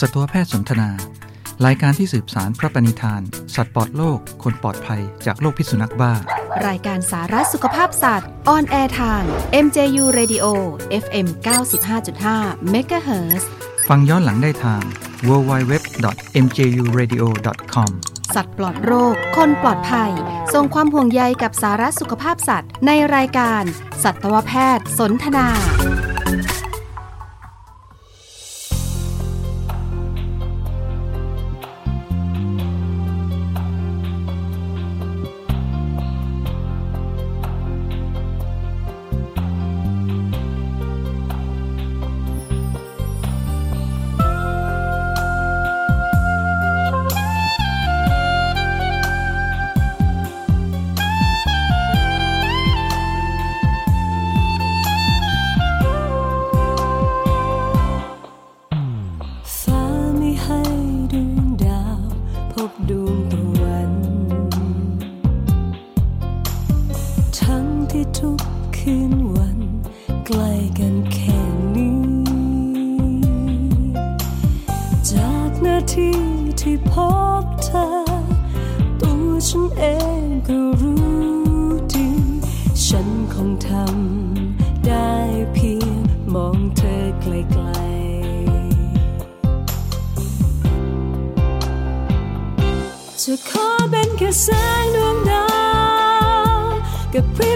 สัตวแพทย์สนทนา รายการที่สืบสารพระปณิธาน สัตว์ปลอดโรคคนปลอดภัยจากโรคพิษสุนัขบ้า รายการสาระสุขภาพสัตว์ on air ทาง MJU Radio FM 95.5 MHz ฟังย้อนหลังได้ทาง www.mjuradio.com สัตว์ปลอดโรค คนปลอดภัย ส่งความห่วงใยกับสาระสุขภาพสัตว์ในรายการ สัตวแพทย์สนทนา Erscheinung nah, geprägt.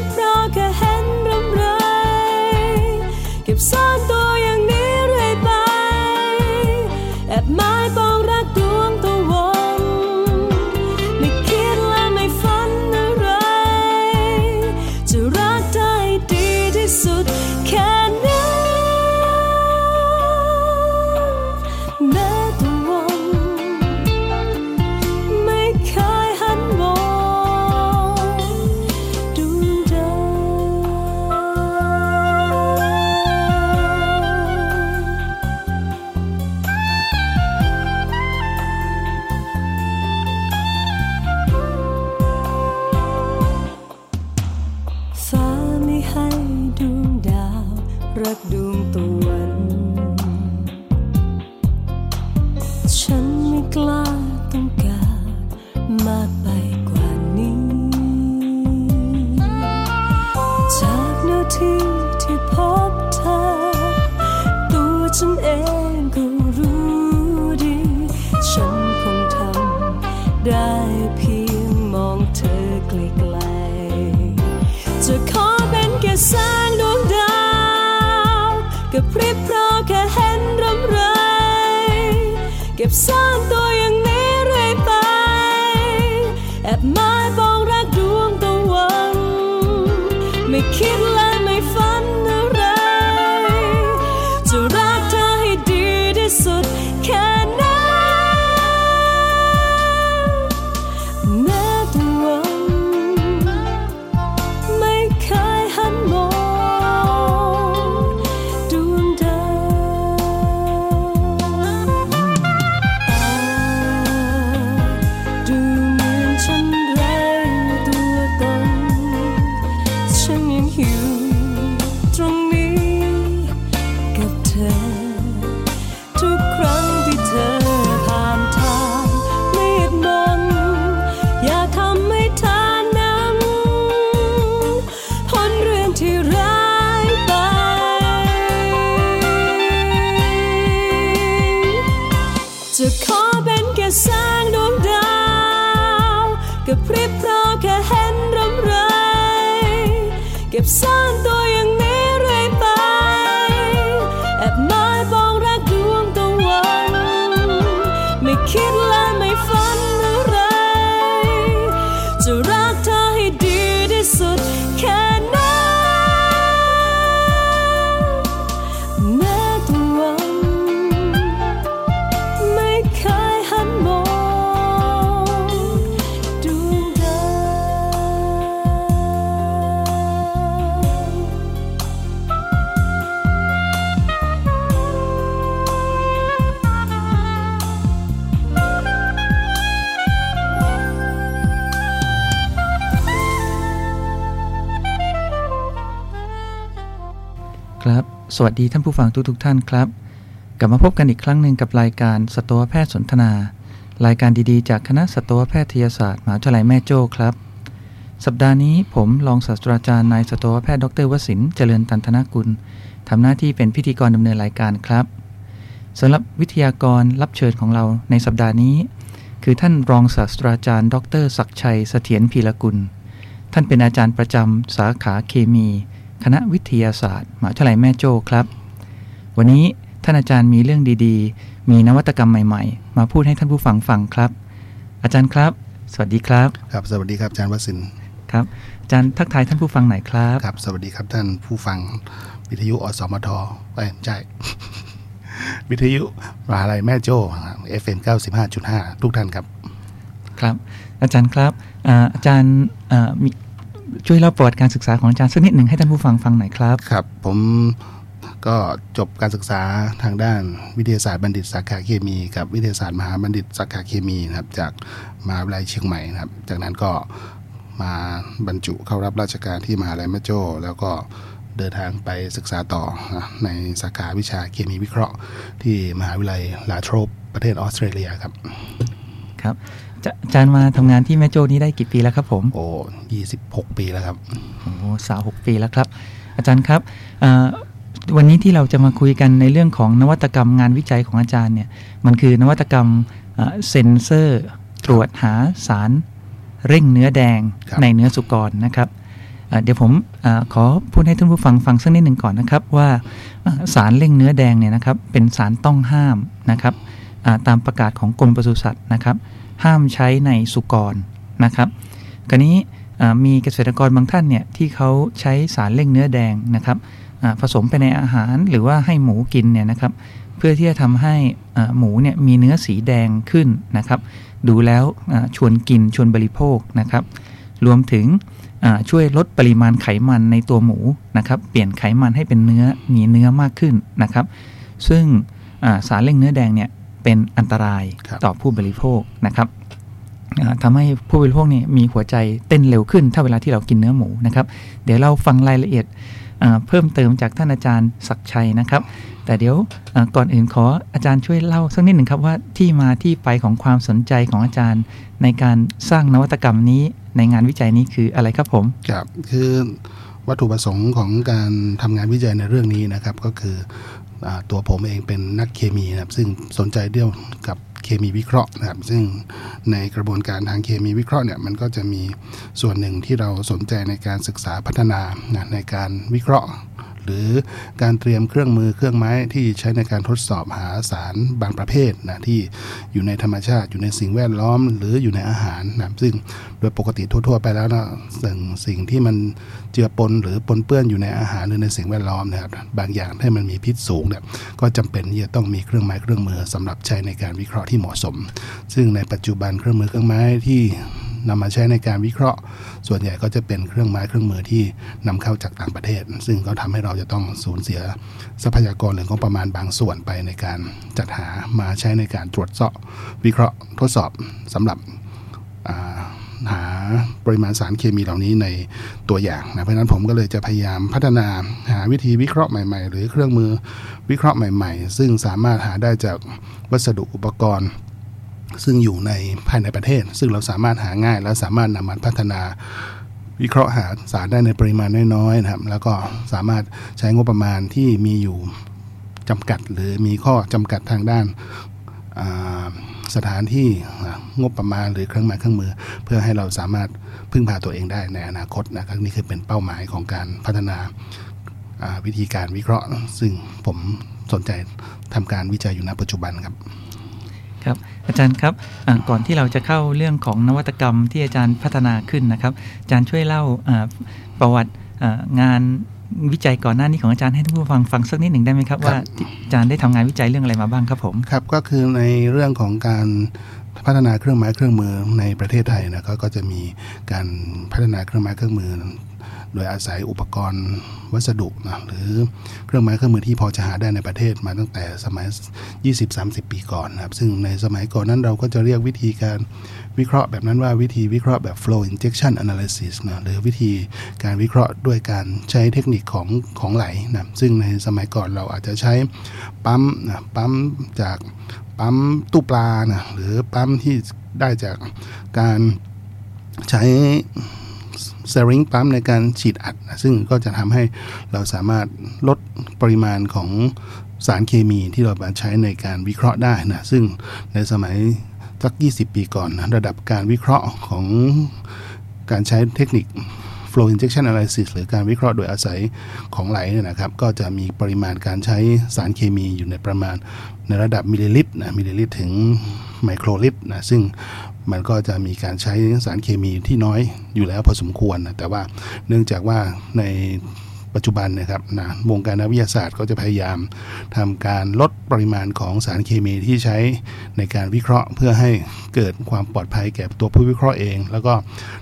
สวัสดีท่านผู้ฟังทุกทท่านครับ กลับมาพบกันอีกครั้งหนึ่งกับรายการสัตวแพทย์สนทนา รายการดีๆ จากคณะสัตวแพทยศาสตร์มหาวิทยาลัยแม่โจ้ครับ สัปดาห์นี้ผมรองศาสตราจารย์นายสัตวแพทย์ดรวสินเจริญตันธนกุลทำหน้าที่เป็นพิธีกรดำเนินรายการครับสำหรับวิทยากรรับเชิญของเราในสัปดาห์นี้ คือท่านรองศาสตราจารย์ ดรศักชัยเสถียรพีรกุล ท่านเป็นอาจารย์ประจำสาขาเคมี คณะวิทยาศาสตร์มหาวิทยาลัยแม่โจ้ครับ วันนี้ท่านอาจารย์มีเรื่องดีๆ มีนวัตกรรมใหม่ๆ มาพูดให้ท่านผู้ฟังฟังครับ อาจารย์ครับ สวัสดีครับ ครับ สวัสดีครับอาจารย์วสินทร์ครับอาจารย์ทักทายท่านผู้ฟังหน่อยครับครับ สวัสดีครับท่านผู้ฟังวิทยุอสมทไปใช่วิทยุมหาลัยแม่โจ้ FM 95.5 ทุกท่านครับ ครับ อาจารย์ครับอ่าอาจารย์อ่ามี ช่วยเล่าประวัติการศึกษาของอาจารย์สักนิดหนึ่งให้ท่านผู้ฟังฟังหน่อยครับ ครับ ผมก็จบการศึกษาทางด้านวิทยาศาสตร์บัณฑิตสาขาเคมี กับวิทยาศาสตร์มหาบัณฑิตสาขาเคมีนะครับ จากมหาวิทยาลัยเชียงใหม่นะครับ จากนั้นก็มาบรรจุเข้ารับราชการที่มหาลัยแม่โจ้แล้วก็เดินทางไปศึกษาต่อนะในสาขาวิชาเคมีวิเคราะห์ ที่มหาวิทยาลัยลาโทรปประเทศออสเตรเลียครับ ครับจะ อาจารย์มาทำงานที่แม่โจ้นี้ได้กี่ปีแล้วครับผม โอ้ยี่สิบหกปีแล้วครับ โอ้สาวหกปีแล้วครับ อาจารย์ครับอ่าวันนี้ที่เราจะมาคุยกันในเรื่องของนวัตกรรมงานวิจัยของอาจารย์เนี่ย มันคือนวัตกรรมอ่าเซ็นเซอร์ตรวจหาสารเร่งเนื้อแดงครับในเนื้อสุกรนะครับอ่าเดี๋ยวผมอาขอพูดให้ท่านผู้ฟังฟังสักนิดหนึ่งก่อนนะครับว่าอ่าสารเร่งเนื้อแดงเนี่ยนะครับเป็นสารต้องห้ามนะครับอ่าตามประกาศของกรมปศุสัตว์นะครับ ห้ามใช้ในสุกรนะครับกรณีมีเกษตรกรบางท่านเนี่ยที่เขาใช้สารเร่งเนื้อแดงนะครับผสมไปในอาหารหรือว่าให้หมูกินเนี่ยนะครับเพื่อที่จะทำให้หมูเนี่ยมีเนื้อสีแดงขึ้นนะครับดูแล้วชวนกินชวนบริโภคนะครับ รวมถึงช่วยลดปริมาณไขมันในตัวหมูนะครับ เปลี่ยนไขมันให้เป็นเนื้อมีเนื้อมากขึ้นนะครับ ซึ่งสารเร่งเนื้อแดงเนี่ย เป็นอันตรายครับต่อผู้บริโภคนะครับอ่าทำให้ผู้บริโภคเนี่ยมีหัวใจเต้นเร็วขึ้น ถ้าเวลาที่เรากินเนื้อหมูนะครับ เดี๋ยวเราฟังรายละเอียดอ่าเพิ่มเติมจากท่านอาจารย์ศักดิ์ชัยนะครับ แต่เดี๋ยวอ่าก่อนอื่นขออาจารย์ช่วยเล่าสักนิดหนึ่งครับว่าที่มาที่ไปของความสนใจของอาจารย์ ในการสร้างนวัตกรรมนี้ในงานวิจัยนี้คืออะไรครับผมครับคือวัตถุประสงค์ของการทำงานวิจัยในเรื่องนี้นะครับ ก็คืออา ตัวผมเองเป็นนักเคมีนะครับซึ่งสนใจเรื่องกับเคมีวิเคราะห์นะครับ ซึ่งในกระบวนการทางเคมีวิเคราะห์เนี่ยมันก็จะมีส่วนหนึ่งที่เราสนใจในการศึกษาพัฒนานะในการวิเคราะห์ หรือการเตรียมเครื่องมือเครื่องไม้ที่ใช้ในการทดสอบหาสารบางประเภทนะที่อยู่ในธรรมชาติอยู่ในสิ่งแวดล้อม หรืออยู่ในอาหารนะซึ่งโดยปกติทั่ว ๆ ไปแล้วนะสิ่งสิ่งที่มันเจือปนหรือปนเปื้อนอยู่ในอาหารหรือในสิ่งแวดล้อมนะครับบางอย่างถ้ามันมีพิษสูงเนี่ยก็จำเป็นที่จะต้องมีเครื่องไม้เครื่องมือสำหรับใช้ในการวิเคราะห์ที่เหมาะสม ซึ่งในปัจจุบันเครื่องมือเครื่องไม้ที่ นำมาใช้ในการวิเคราะห์ ส่วนใหญ่ก็จะเป็นเครื่องไม้เครื่องมือที่นำเข้าจากต่างประเทศ ซึ่งก็ทำให้เราจะต้องสูญเสียทรัพยากรหรืองบประมาณบางส่วนไปในการจัดหามาใช้ในการตรวจสอบวิเคราะห์ทดสอบสำหรับหาปริมาณสารเคมีเหล่านี้ในตัวอย่างนะเพราะฉะนั้นผมก็เลยจะพยายามพัฒนาหาวิธีวิเคราะห์ใหม่ๆ หรือเครื่องมือวิเคราะห์ใหม่ ๆ ซึ่งสามารถหาได้จากวัสดุอุปกรณ์ ซึ่งอยู่ในภายในประเทศ ซึ่งเราสามารถหาง่าย และสามารถนำมาพัฒนาวิเคราะห์หาสารได้ในปริมาณน้อยๆนะครับ แล้วก็สามารถใช้งบประมาณที่มีอยู่จำกัดหรือมีข้อจำกัดทางด้านสถานที่งบประมาณหรือเครื่องไม้เครื่องมือ เพื่อให้เราสามารถพึ่งพาตัวเองได้ในอนาคตนะครับนี่คือเป็นเป้าหมายของการพัฒนาอ่าวิธีการวิเคราะห์ ซึ่งผมสนใจทำการวิจัยอยู่ณปัจจุบันครับ ครับอาจารย์ครับอ่าก่อนที่เราจะเข้าเรื่องของนวัตกรรมที่อาจารย์พัฒนาขึ้นนะครับ อาจารย์ช่วยเล่าอ่าประวัติอ่างานวิจัยก่อนหน้านี้ของอาจารย์ให้ท่านผู้ฟังฟังสักนิดหนึ่งได้ไหมครับครับว่าที่อาจารย์ได้ทำงานวิจัยเรื่องอะไรมาบ้างครับผมครับก็คือในเรื่องของการพัฒนาเครื่องไม้เครื่องมือในประเทศไทยนะก็ก็จะมีการพัฒนาเครื่องไม้เครื่องมือ โดยอาศัยอุปกรณ์วัสดุนะหรือเครื่องไม้เครื่องมือที่พอจะหาได้ในประเทศมาตั้งแต่สมัย 20-30 ปีก่อนนะครับซึ่งในสมัยก่อนนั้นเราก็จะเรียกวิธีการวิเคราะห์แบบนั้นว่าวิธีวิเคราะห์แบบ flow injection analysis นะหรือวิธีการวิเคราะห์ด้วยการใช้เทคนิคของของไหลนะซึ่งในสมัยก่อนเราอาจจะใช้ปั๊มนะปั๊มจากปั๊มตู้ปลานะหรือปั๊มที่ได้จากการใช้ เซริงปั๊มในการฉีดอัด ซึ่งก็จะทำให้เราสามารถลดปริมาณของสารเคมีที่เรามาใช้ในการวิเคราะห์ได้นะซึ่งในสมัยสัก 20 ปีก่อนนะระดับการวิเคราะห์ของการใช้เทคนิค flow injection analysis หรือการวิเคราะห์โดยอาศัยของไหลเนี่ยนะครับ ก็จะมีปริมาณการใช้สารเคมีอยู่ในประมาณในระดับมิลลิลิตรนะมิลลิลิตรถึงไมโครลิตรนะซึ่ง มันก็จะมีการใช้สารเคมีที่น้อยอยู่แล้วพอสมควรนะแต่ว่าเนื่องจากว่าในปัจจุบันนะครับนะวงการนักวิทยาศาสตร์ก็จะพยายามทำการลดปริมาณของสารเคมีที่ใช้ในการวิเคราะห์ เพื่อให้เกิดความปลอดภัยแก่ตัวผู้วิเคราะห์เอง แล้วก็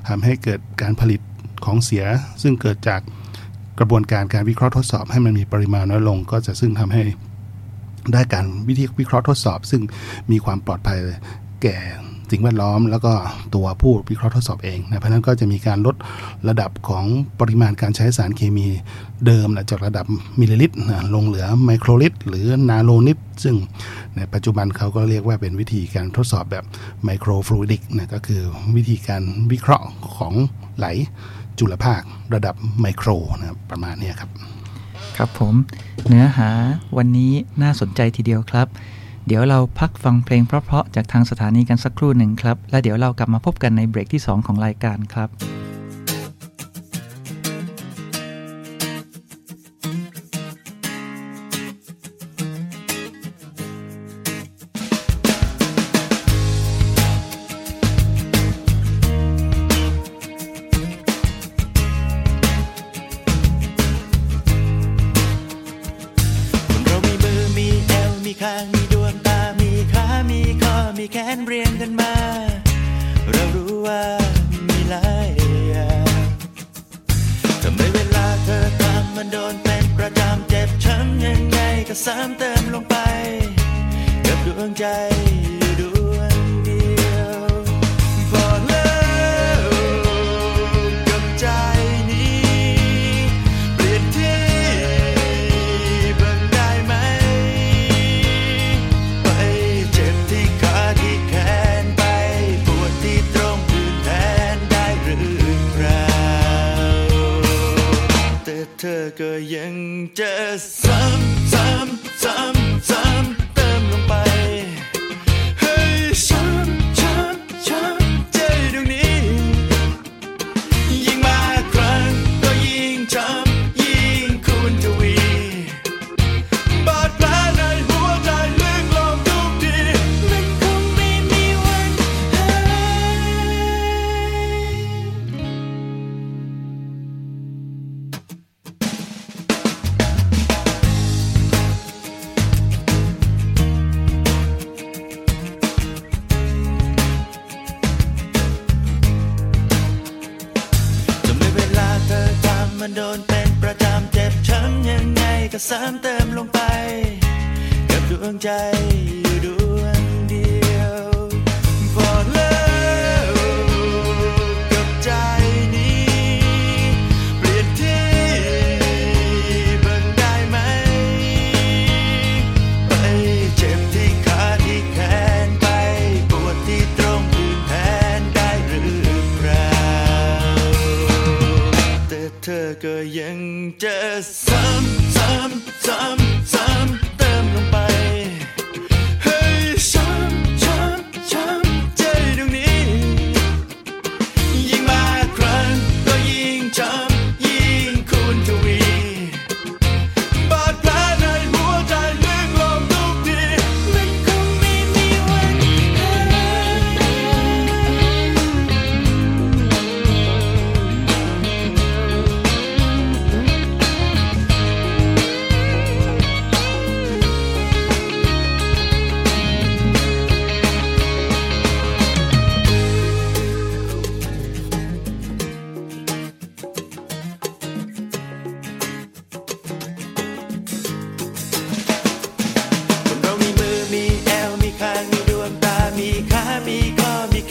ทำให้เกิดการผลิตของเสีย ซึ่งเกิดจากกระบวนการการวิเคราะห์ทดสอบ ให้มันมีปริมาณน้อยลง ก็จะซึ่งทำให้ได้การวิธีวิเคราะห์ทดสอบ ซึ่งมีความปลอดภัยแก่ สิ่งแวดล้อม แล้วก็ตัวผู้วิเคราะห์ทดสอบเองนะเพราะนั้นก็จะมีการลดระดับของปริมาณการใช้สารเคมีเดิมนะจากระดับมิลลิลิตรนะลงเหลือไมโครลิตร หรือนาโนลิตร ซึ่งในปัจจุบันเขาก็เรียกว่าเป็นวิธีการทดสอบแบบ microfluidic นะก็คือวิธีการวิเคราะห์ของไหลจุลภาคระดับไมโครนะประมาณนี้ครับ ครับผม เนื้อหาวันนี้น่าสนใจทีเดียวครับ เดี๋ยวเราพักฟังเพลงเพราะๆจากทางสถานีกันสักครู่หนึ่งครับ และเดี๋ยวเรากลับมาพบกันในเบรกที่ 2 ของรายการครับ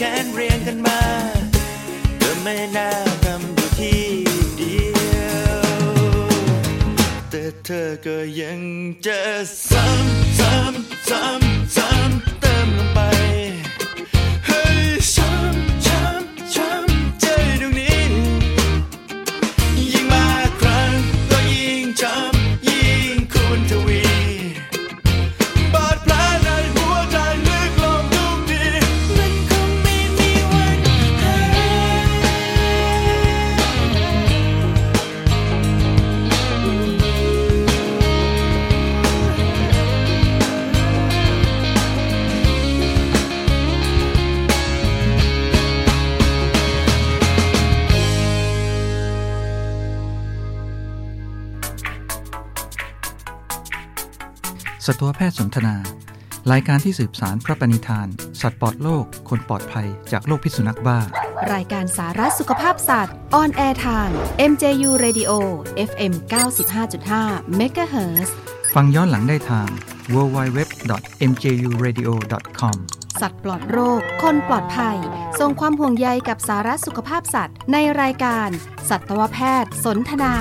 แขนเรียงกันมาเธอไม่น่ารำอยู่ที่เดียวแต่เธอก็ยังจะซ้ำซ้ำซ้ำ สัตวแพทย์สนทนา รายการที่สืบสารพระปณิธาน สัตว์ปลอดโรคคนปลอดภัยจากโรคพิษสุนัขบ้า รายการสาระสุขภาพสัตว์ on air ทาง MJU Radio FM 95.5 MHz ฟังย้อนหลังได้ทาง www.mjuradio.com สัตว์ปลอดโรค คนปลอดภัย ส่งความห่วงใยกับสาระสุขภาพสัตว์ในรายการ สัตวแพทย์สนทนา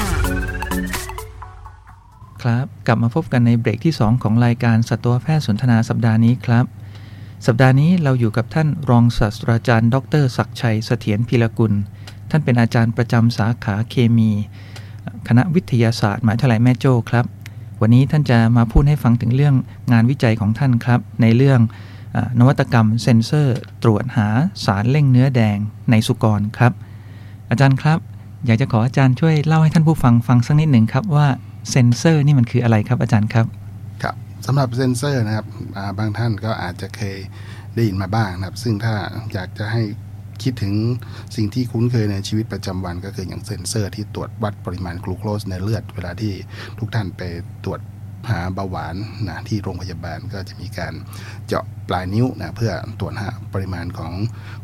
ครับ กลับมาพบกันในเบรกที่ 2 ของรายการสัตวแพทย์สนทนาสัปดาห์นี้ครับ สัปดาห์นี้เราอยู่กับท่านรองศาสตราจารย์ ดรศักชัยเสถียรพิรกุล ท่านเป็นอาจารย์ประจำสาขาเคมี คณะวิทยาศาสตร์มหาวิทยาลัยแม่โจ้ครับ วันนี้ท่านจะมาพูดให้ฟังถึงเรื่องงานวิจัยของท่านครับ ในเรื่องนวัตกรรมเซ็นเซอร์ ตรวจหาสารเร่งเนื้อแดงในสุกรครับ อาจารย์ครับ อยากจะขออาจารย์ช่วยเล่าให้ท่านผู้ฟังฟังสักนิดหนึ่งครับว่า เซนเซอร์นี่มันคืออะไรครับอาจารย์ครับครับสำหรับเซนเซอร์นะครับ บางท่านก็อาจจะเคยได้ยินมาบ้างนะครับ ซึ่งถ้าอยากจะให้คิดถึงสิ่งที่คุ้นเคยในชีวิตประจำวันก็คืออย่างเซนเซอร์ที่ตรวจวัดปริมาณกลูโคสในเลือด เวลาที่ทุกท่านไปตรวจ หาเบาหวานนะที่โรงพยาบาลก็จะมีการเจาะปลายนิ้วนะเพื่อตรวจหาปริมาณของ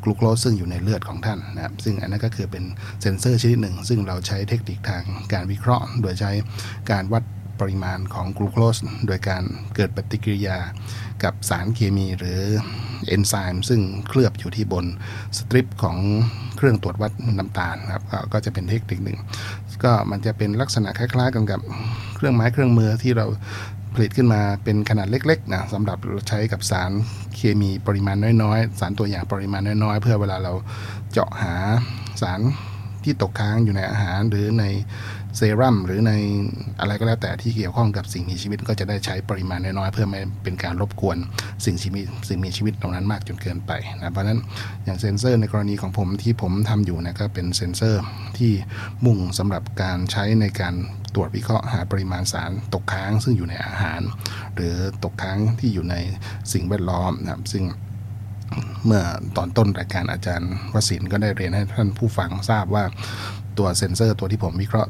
กลูโคสซึ่งอยู่ในเลือดของท่านนะครับซึ่งอันนั้นก็คือเป็นเซนเซอร์ชนิดหนึ่ง ซึ่งเราใช้เทคนิคทางการวิเคราะห์ โดยใช้การวัดปริมาณของกลูโคสโดยการเกิดปฏิกิริยากับสารเคมีหรือเอนไซม์ซึ่งเคลือบอยู่ที่บน strip ของเครื่องตรวจวัดน้ำตาลครับก็จะเป็นเทคนิคหนึ่ง ก็มันจะเป็นลักษณะคล้ายๆกันกับเครื่องไม้เครื่องมือที่เราผลิตขึ้นมาเป็นขนาดเล็กๆนะสำหรับใช้กับสารเคมีปริมาณน้อยๆ สารตัวอย่างปริมาณน้อยๆ เพื่อเวลาเราเจาะหาสารที่ตกค้างอยู่ในอาหารหรือใน เซรั่มหรือในอะไรก็แล้วแต่ที่เกี่ยวข้องกับสิ่งมีชีวิตก็จะได้ใช้ปริมาณน้อยๆเพื่อไม่เป็นการรบกวนสิ่งชีวิตสิ่งมีชีวิตตรงนั้นมากจนเกินไปนะเพราะฉะนั้นอย่างเซ็นเซอร์ในกรณีของผมที่ผมทำอยู่นะก็เป็นเซ็นเซอร์ที่มุ่งสำหรับการใช้ในการตรวจวิเคราะห์หาปริมาณสารตกค้าง ซึ่งอยู่ในอาหาร หรือตกค้างที่อยู่ในสิ่งแวดล้อมนะครับซึ่งเมื่อตอนต้นรายการอาจารย์วสินก็ได้เรียนให้ท่านผู้ฟังทราบว่า ตัวเซ็นเซอร์ตัวที่ผมวิเคราะห์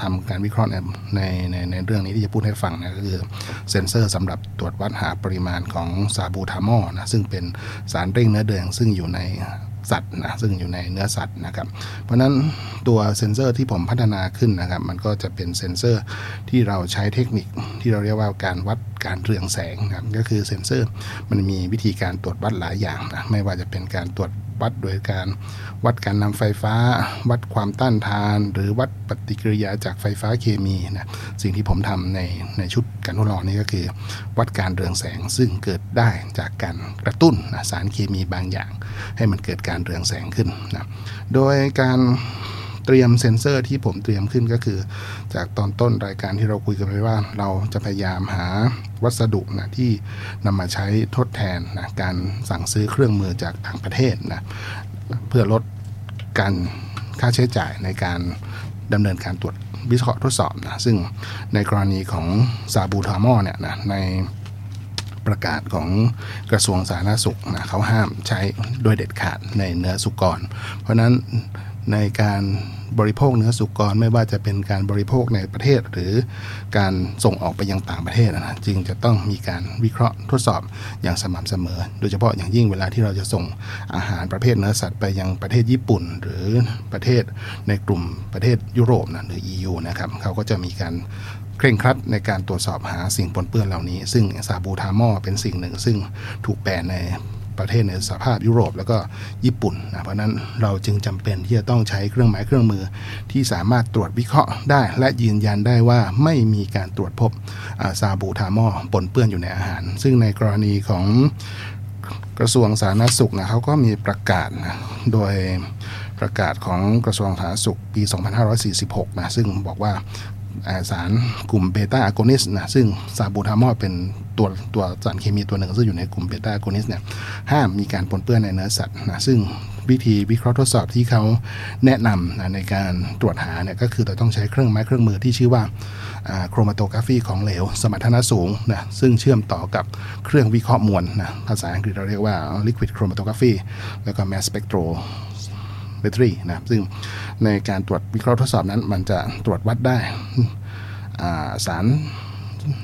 ทำการวิเคราะห์ในในในในเรื่องนี้ที่จะพูดให้ฟังนะก็คือเซ็นเซอร์สำหรับตรวจวัดหาปริมาณของซาบูทามอลนะซึ่งเป็นสารเร่งเนื้อแดงซึ่งอยู่ในสัตว์นะซึ่งอยู่ในเนื้อสัตว์นะครับ เพราะฉะนั้นตัวเซ็นเซอร์ที่ผมพัฒนาขึ้นนะครับ มันก็จะเป็นเซ็นเซอร์ที่เราใช้เทคนิคที่เราเรียกว่าการวัดการเรืองแสงนะครับก็คือเซ็นเซอร์มันมีวิธีการตรวจวัดหลายอย่างนะไม่ว่าจะเป็นการตรวจ วัดโดยการ วัดการนำไฟฟ้า วัดความต้านทาน หรือวัดปฏิกิริยาจากไฟฟ้าเคมีนะสิ่งที่ผมทำในในชุดการทดลองนี้ก็คือ วัดการเรืองแสงซึ่งเกิดได้จากการกระตุ้นนะสารเคมีบางอย่าง ให้มันเกิดการเรืองแสงขึ้นนะโดยการเตรียมเซ็นเซอร์ที่ผมเตรียมขึ้นก็คือ จากตอนต้นรายการที่เราคุยกันไปว่า เราจะพยายามหาวัสดุนะที่นำมาใช้ทดแทนนะการสั่งซื้อเครื่องมือจากต่างประเทศนะเพื่อลดการค่าใช้จ่ายในการดำเนินการตรวจวิเคราะห์ทดสอบนะซึ่งในกรณีของซาบูทามอเนี่ยนะในประกาศของกระทรวงสาธารณสุขนะเขาห้ามใช้โดยเด็ดขาดในเนื้อสุกร เพราะฉะนั้น ในการบริโภคเนื้อสุกรไม่ว่าจะเป็นการบริโภคในประเทศ หรือการส่งออกไปยังต่างประเทศนะจึงจะต้องมีการวิเคราะห์ทดสอบอย่างสม่ำเสมอ โดยเฉพาะอย่างยิ่งเวลาที่เราจะส่งอาหารประเภทเนื้อสัตว์ไปยังประเทศญี่ปุ่น หรือประเทศในกลุ่มประเทศยุโรปนะหรือ EU นะครับเขาก็จะมีการเคร่งครัดในการตรวจสอบหาสิ่งปนเปื้อนเหล่านี้ ซึ่งซาบูทามอเป็นสิ่งหนึ่ง ซึ่งถูกแบนใน ประเทศในสภาพยุโรป แล้วก็ญี่ปุ่นนะเพราะนั้นเราจึงจำเป็นที่จะต้องใช้เครื่องหมายเครื่องมือ ที่สามารถตรวจวิเคราะห์ได้ และยืนยันได้ว่าไม่มีการตรวจพบซาบูทามอปนเปื้อนอยู่ในอาหาร ซึ่งในกรณีของกระทรวงสาธารณสุขนะเขาก็มีประกาศนะโดยประกาศของกระทรวงสาธารณสุขปี 2546 นะ ซึ่งบอกว่า สารกลุ่ม beta agonist นะซึ่ง salbutamol เป็นตัวตัวสารเคมีตัวหนึ่งซึ่งอยู่ในกลุ่ม beta agonist เนี่ยห้ามมีการปนเปื้อนในเนื้อสัตว์นะซึ่งวิธีวิเคราะห์ทดสอบที่เขาแนะนำนะในการตรวจหาเนี่ยก็คือเราต้องใช้เครื่องไม้เครื่องมือที่ชื่อว่าโครมาโตกราฟีของเหลว สมรรถนะสูงนะซึ่งเชื่อมต่อกับเครื่องวิเคราะห์มวลนะภาษาอังกฤษเราเรียกว่า liquid chromatography แล้วก็ mass spectro เบตรีนะซึ่งในการตรวจวิเคราะห์ทดสอบนั้น มันจะตรวจวัดได้สาร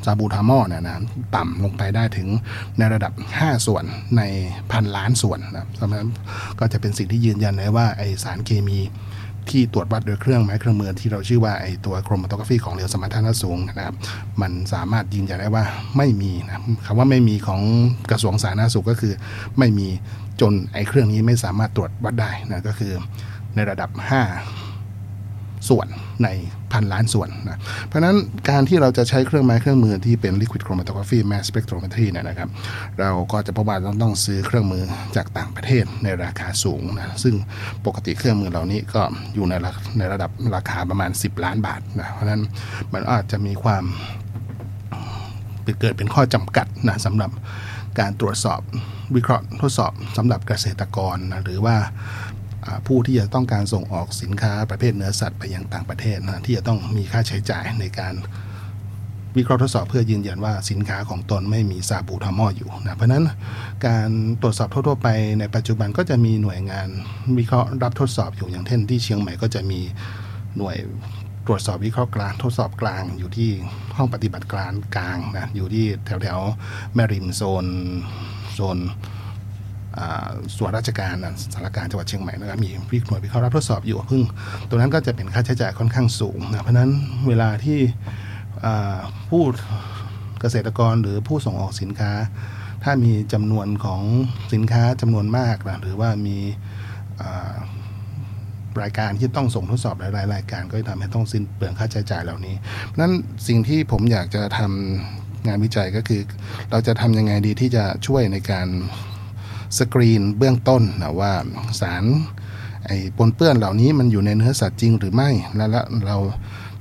ซาบูทามอเนี่ยนะต่ำลงไปได้ถึงในระดับ 5 ส่วนในพันล้านส่วนนะเพราะนั้นก็จะเป็นสิ่งที่ยืนยันได้ว่าไอสารเคมีที่ตรวจวัดโดยเครื่องไม้เครื่องมือที่เราชื่อว่าไอตัวโครมาโตกราฟีของเหลวสมรรถนะสูงนะครับ มันสามารถยืนยันได้ว่าไม่มีนะคำว่าไม่มีของกระทรวงสาธารณสุขก็คือไม่มี จนไอ้เครื่องนี้ไม่สามารถตรวจวัดได้นะก็คือในระดับ 5 ส่วนในพันล้านส่วนนะเพราะนั้นการที่เราจะใช้เครื่องไม้เครื่องมือที่เป็น liquid chromatography mass spectrometry เนี่ยนะครับ เราก็จะพบว่าต้องต้องซื้อเครื่องมือจากต่างประเทศในราคาสูงนะซึ่งปกติเครื่องมือเหล่านี้ก็อยู่ในในระดับราคาประมาณ 10 ล้านบาทนะเพราะนั้นมันอาจจะมีความเกิดเป็นข้อจำกัดนะสำหรับการตรวจสอบ วิเคราะห์ทดสอบสำหรับเกษตรกรนะหรือว่าผู้ที่จะต้องการส่งออกสินค้าประเภทเนื้อสัตว์ไปยังต่างประเทศนะที่จะต้องมีค่าใช้จ่ายในการวิเคราะห์ทดสอบเพื่อยืนยันว่าสินค้าของตนไม่มีซาบูทามออยู่นะเพราะนั้นการตรวจสอบทั่วๆไปในปัจจุบันก็จะมีหน่วยงาน วิเคราะห์รับทดสอบอยู่อย่างเช่นที่เชียงใหม่ก็จะมีหน่วยตรวจสอบวิเคราะห์กลางทดสอบกลางอยู่ที่ห้องปฏิบัติการกลางนะอยู่ที่แถวแถวแมริมโซน โซนส่วนราชการสารการจังหวัดเชียงใหม่นะครับมีวิหน่วยวิเคราะห์รับทดสอบอยู่พึ่งตรงนั้นก็จะเป็นค่าใช้จ่ายค่อนข้างสูงนะเพราะนั้นเวลาที่ผู้เกษตรกรหรือผู้ส่งออกสินค้า ถ้ามีจำนวนของสินค้าจำนวนมากนะหรือว่ามีรายการที่ต้องส่งทดสอบหลายรายการ ก็จะทำให้ต้องสิ้นเปลืองค่าใช้จ่ายเหล่านี้นั้นสิ่งที่ผมอยากจะทำ งานวิจัยก็คือ เราจะทำยังไงดีที่จะช่วยในการสกรีนเบื้องต้นนะว่าสารไอ้ปนเปื้อนเหล่านี้มันอยู่ในเนื้อสัตว์จริงหรือไม่ แล้วเรา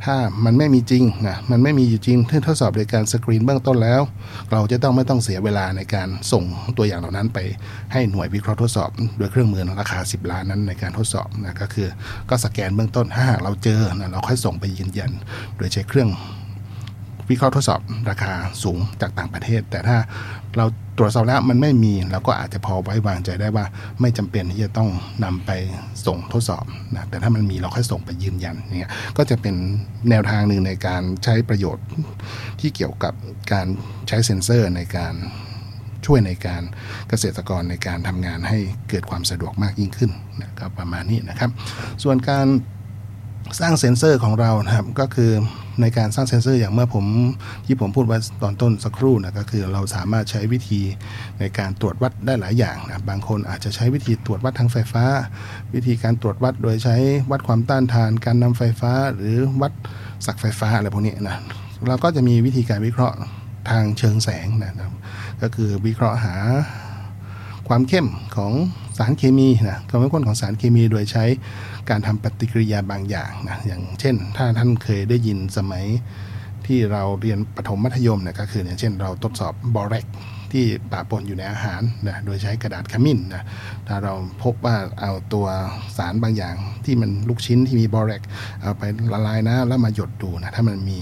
ถ้ามันไม่มีจริงนะมันไม่มีอยู่จริงที่ทดสอบโดยการสกรีนเบื้องต้นแล้ว เราจะต้องไม่ต้องเสียเวลาในการส่งตัวอย่างเหล่านั้นไปให้หน่วยวิเคราะห์ทดสอบโดยเครื่องมือราคา 10 ล้านนั้นในการทดสอบนะก็คือก็สแกนเบื้องต้นถ้าหากเราเจอนะเราค่อยส่งไปยืนยัน โดยใช้เครื่อง วิเคราะห์ทดสอบราคาสูงจากต่างประเทศ แต่ถ้าเราตรวจสอบแล้วมันไม่มีเราก็อาจจะพอไว้วางใจได้ว่า ไม่จำเป็นที่จะต้องนำไปส่งทดสอบนะแต่ถ้ามันมีเราค่อยส่งไปยืนยันเนี่ยก็จะเป็นแนวทางหนึ่งในการใช้ประโยชน์ที่เกี่ยวกับการใช้เซ็นเซอร์ในการช่วยในการเกษตรกรในการทำงานให้เกิดความสะดวกมากยิ่งขึ้นนะครับประมาณนี้นะครับ ส่วนการ สร้างเซ็นเซอร์ของเรานะครับก็คือในการสร้างเซ็นเซอร์อย่างเมื่อผมที่ผมพูดไว้ตอนต้นสักครู่นะก็คือเราสามารถใช้วิธีในการตรวจวัดได้หลายอย่างนะบางคนอาจจะใช้วิธีตรวจวัดทางไฟฟ้า วิธีการตรวจวัดโดยใช้วัดความต้านทาน การนำไฟฟ้า หรือวัดสักไฟฟ้าอะไรพวกนี้นะเราก็จะมีวิธีการวิเคราะห์ทางเชิงแสงนะครับก็คือวิเคราะห์หาความเข้มของ สารเคมีนะความเข้มข้นของสารเคมีโดยใช้การทำปฏิกิริยาบางอย่างนะอย่างเช่น ถ้าท่านเคยได้ยินสมัยที่เราเรียนปฐมมัธยมเนี่ยก็คืออย่างเช่น เราทดสอบบอเรก ที่ปะปนอยู่ในอาหารนะโดยใช้กระดาษขมิ้นนะถ้าเราพบว่าเอาตัวสารบางอย่าง ที่มันลูกชิ้นที่มีบอเรกเอาไปละลายนะแล้วมาหยดดูนะถ้ามันมี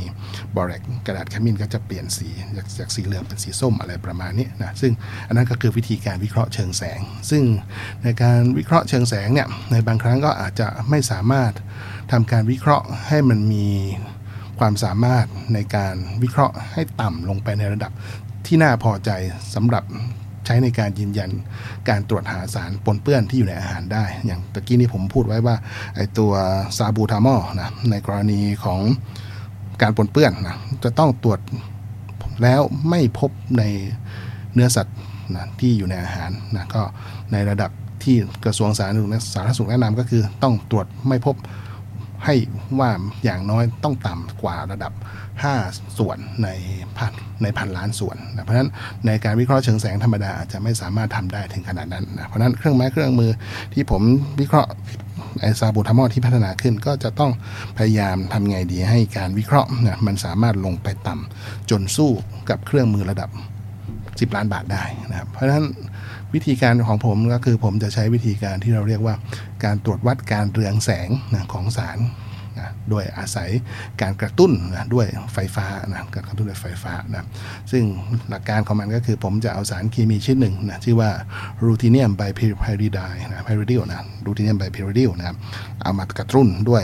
บอเรกกระดาษขมิ้นก็จะเปลี่ยนสีจากจากสีเหลืองเป็นสีส้มอะไรประมาณนี้นะซึ่งอันนั้นก็คือวิธีการวิเคราะห์เชิงแสง ซึ่งในการวิเคราะห์เชิงแสงเนี่ยในบางครั้งก็อาจจะไม่สามารถทำการวิเคราะห์ให้มันมีความสามารถในการวิเคราะห์ให้ต่ำลงไปในระดับ ที่น่าพอใจสำหรับใช้ในการยืนยันการตรวจหาสารปนเปื้อนที่อยู่ในอาหารได้ อย่างตะกี้นี้ผมพูดไว้ว่าไอตัวซาบูทามอลนะในกรณีของการปนเปื้อนนะจะต้องตรวจแล้วไม่พบในเนื้อสัตว์นะที่อยู่ในอาหารนะก็ในระดับที่กระทรวงสาธารณสุขสาธารณสุขแนะนำก็คือต้องตรวจไม่พบ ให้ว่าอย่างน้อยต้องต่ำกว่าระดับ 5 ส่วนในพันในพันล้านส่วนนะเพราะฉะนั้นในการวิเคราะห์เชิงแสงธรรมดาอาจจะไม่สามารถทำได้ถึงขนาดนั้นนะเพราะฉะนั้นเครื่องไม้เครื่องมือที่ผมวิเคราะห์ไอซาบูทามอที่พัฒนาขึ้นก็จะต้องพยายามทำไงดีให้การวิเคราะห์นะมันสามารถลงไปต่ำจนสู้กับเครื่องมือระดับ 10 ล้านบาทได้นะครับเพราะฉะนั้นวิธีการของผมก็คือผมจะใช้วิธีการที่เราเรียกว่า การตรวจวัดการเรืองแสงนะของสารนะโดยอาศัยการกระตุ้นนะด้วยไฟฟ้านะการกระตุ้นด้วยไฟฟ้านะซึ่งหลักการของมันก็คือผมจะเอาสารเคมีชนิดหนึ่งนะชื่อว่ารูทีเนียมไบพิริดายนะพิริดิลนะรูทีเนียมไบพิริดิลนะเอามากระตุ้นด้วย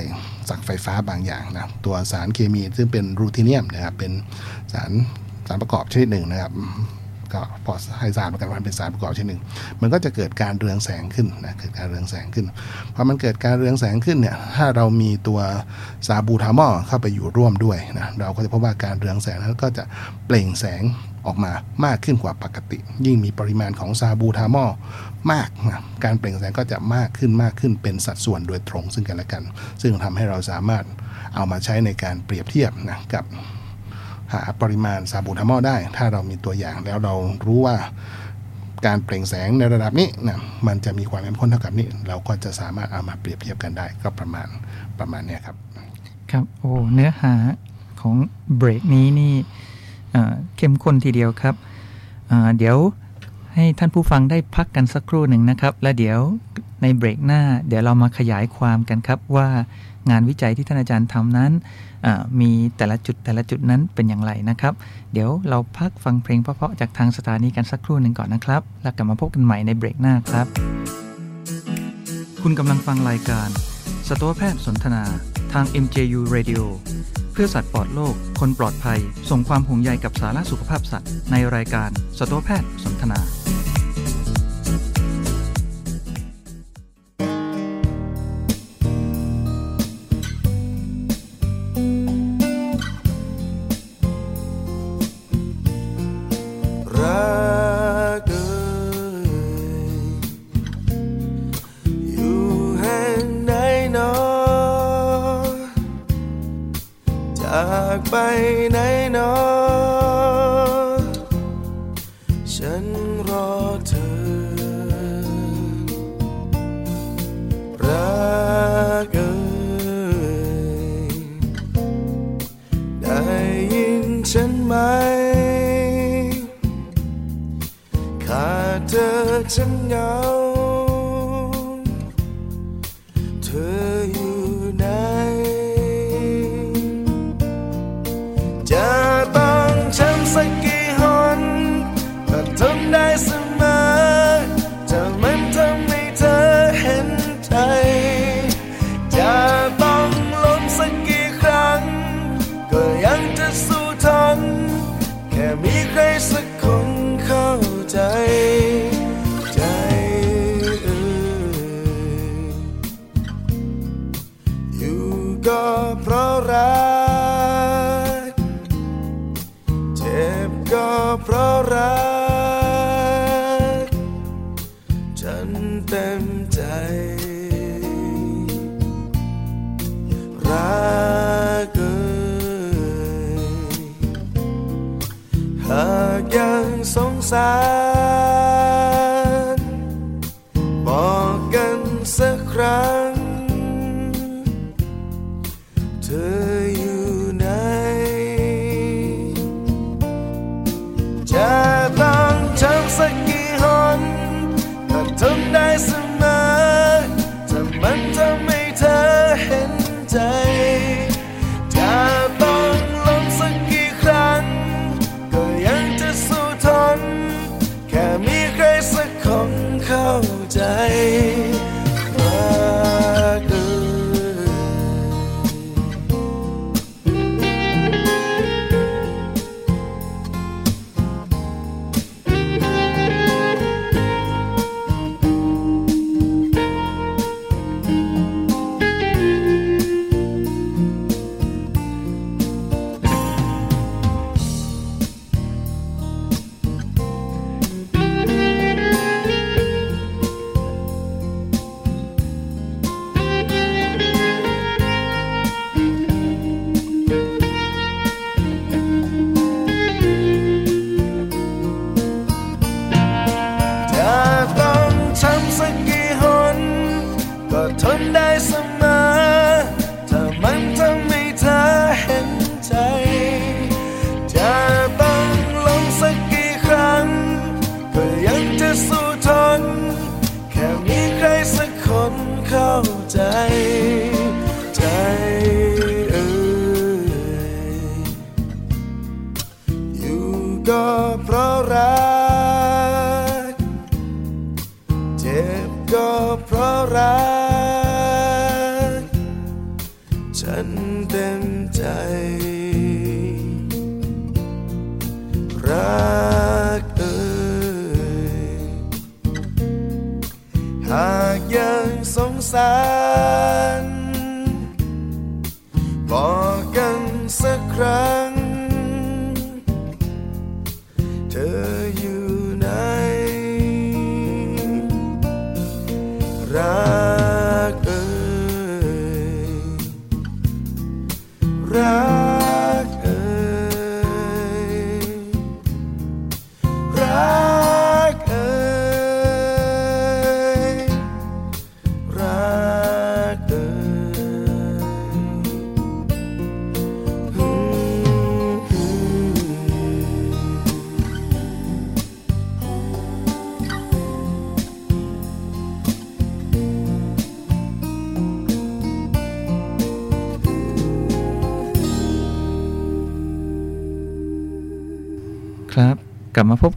สักไฟฟ้าบางอย่างนะตัวสารเคมีซึ่งเป็นรูทีเนียมนะครับเป็นสารสารประกอบชนิดหนึ่งนะครับ ก็พอให้ทราบเหมือนกันว่าเป็นสารประกอบชนิดหนึ่งมันก็จะเกิดการเรืองแสงขึ้นนะเกิดการเรืองแสงขึ้นพอมันเกิดการเรืองแสงขึ้นเนี่ยถ้าเรามีตัวซาบูทามอลเข้าไปอยู่ร่วมด้วยนะเราก็จะพบว่าการเรืองแสงนั้นก็จะเปล่งแสงออกมามากขึ้นกว่าปกติ ยิ่งมีปริมาณของซาบูทามอลมากนะการเปล่งแสงก็จะมากขึ้นมากขึ้นเป็นสัดส่วนโดยตรงซึ่งกันและกัน ซึ่งทำให้เราสามารถเอามาใช้ในการเปรียบเทียบนะกับ หาปริมาณซาบูทามอลได้ ถ้าเรามีตัวอย่างแล้วเรารู้ว่าการเปล่งแสงในระดับนี้นะมันจะมีความเข้มข้นเท่ากับนี้ เราก็จะสามารถเอามาเปรียบเทียบกันได้ก็ประมาณประมาณนี้ครับ ครับโอ้เนื้อหาของเบรกนี้นี่เข้มข้นทีเดียวครับเดี๋ยวให้ท่านผู้ฟังได้พักกันสักครู่หนึ่งนะครับ และเดี๋ยวในเบรกหน้า เดี๋ยวเรามาขยายความกันครับว่างานวิจัยที่ท่านอาจารย์ทำนั้น มีแต่ละจุดแต่ละจุดนั้นเป็นอย่างไรนะครับ เดี๋ยวเราพักฟังเพลงเพราะๆจากทางสถานีกันสักครู่หนึ่งก่อนนะครับ แล้วกลับมาพบกันใหม่ในเบรกหน้าครับ คุณกำลังฟังรายการ สัตวแพทย์สนทนาทาง MJU Radio เพื่อสัตว์ปลอดโลก คนปลอดภัย ส่งความห่วงใยกับสาระสุขภาพสัตว์ในรายการสัตวแพทย์สนทนา ได้ยินฉันไหม ขาดเธอฉันเหงา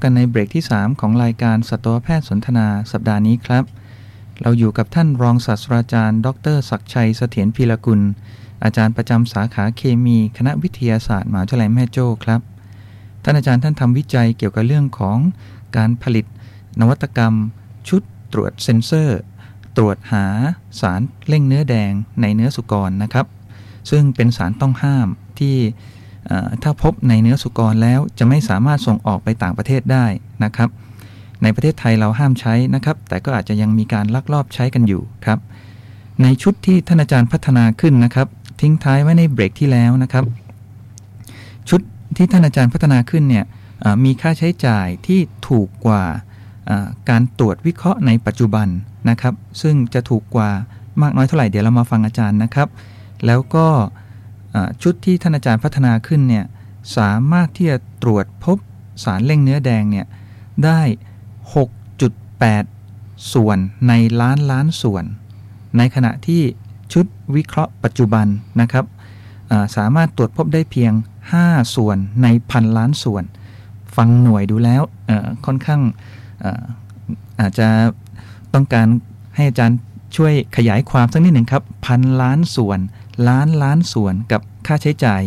กันในเบรกที่ 3 ของรายการสัตวแพทย์สนทนาสัปดาห์นี้ครับ เราอยู่กับท่านรองศาสตราจารย์ ดรศักชัยเสถียรพีรกุล อาจารย์ประจำสาขาเคมี คณะวิทยาศาสตร์มหาวิทยาลัยแม่โจ้ครับ ท่านอาจารย์ท่านทำวิจัยเกี่ยวกับเรื่องของการผลิต นวัตกรรม ชุดตรวจเซ็นเซอร์ ตรวจหาสารเร่งเนื้อแดงในเนื้อสุกรนะครับ ซึ่งเป็นสารต้องห้ามที่ ถ้าพบในเนื้อสุกรแล้วจะไม่สามารถส่งออกไปต่างประเทศได้นะครับ ในประเทศไทยเราห้ามใช้นะครับ แต่ก็อาจจะยังมีการลักลอบใช้กันอยู่ครับ ในชุดที่ท่านอาจารย์พัฒนาขึ้นนะครับ ทิ้งท้ายไว้ในเบรกที่แล้วนะครับ ชุดที่ท่านอาจารย์พัฒนาขึ้นเนี่ยมีค่าใช้จ่ายที่ถูกกว่าการตรวจวิเคราะห์ในปัจจุบันนะครับ ซึ่งจะถูกกว่ามากน้อยเท่าไหร่เดี๋ยวเรามาฟังอาจารย์นะครับ แล้วก็ ชุดที่ท่านอาจารย์พัฒนาขึ้นเนี่ยสามารถที่จะตรวจพบสารเร่งเนื้อแดงเนี่ยได้ 6.8 ส่วนในล้านล้านส่วน ในขณะที่ชุดวิเคราะห์ปัจจุบันนะครับสามารถตรวจพบได้เพียง 5 ส่วนในพันล้านส่วน ฟังหน่วยดูแล้วค่อนข้างอาจจะต้องการให้อาจารย์ช่วยขยายความสักนิดหนึ่งครับ พันล้านส่วน ล้านล้านส่วนกับค่าใช้จ่าย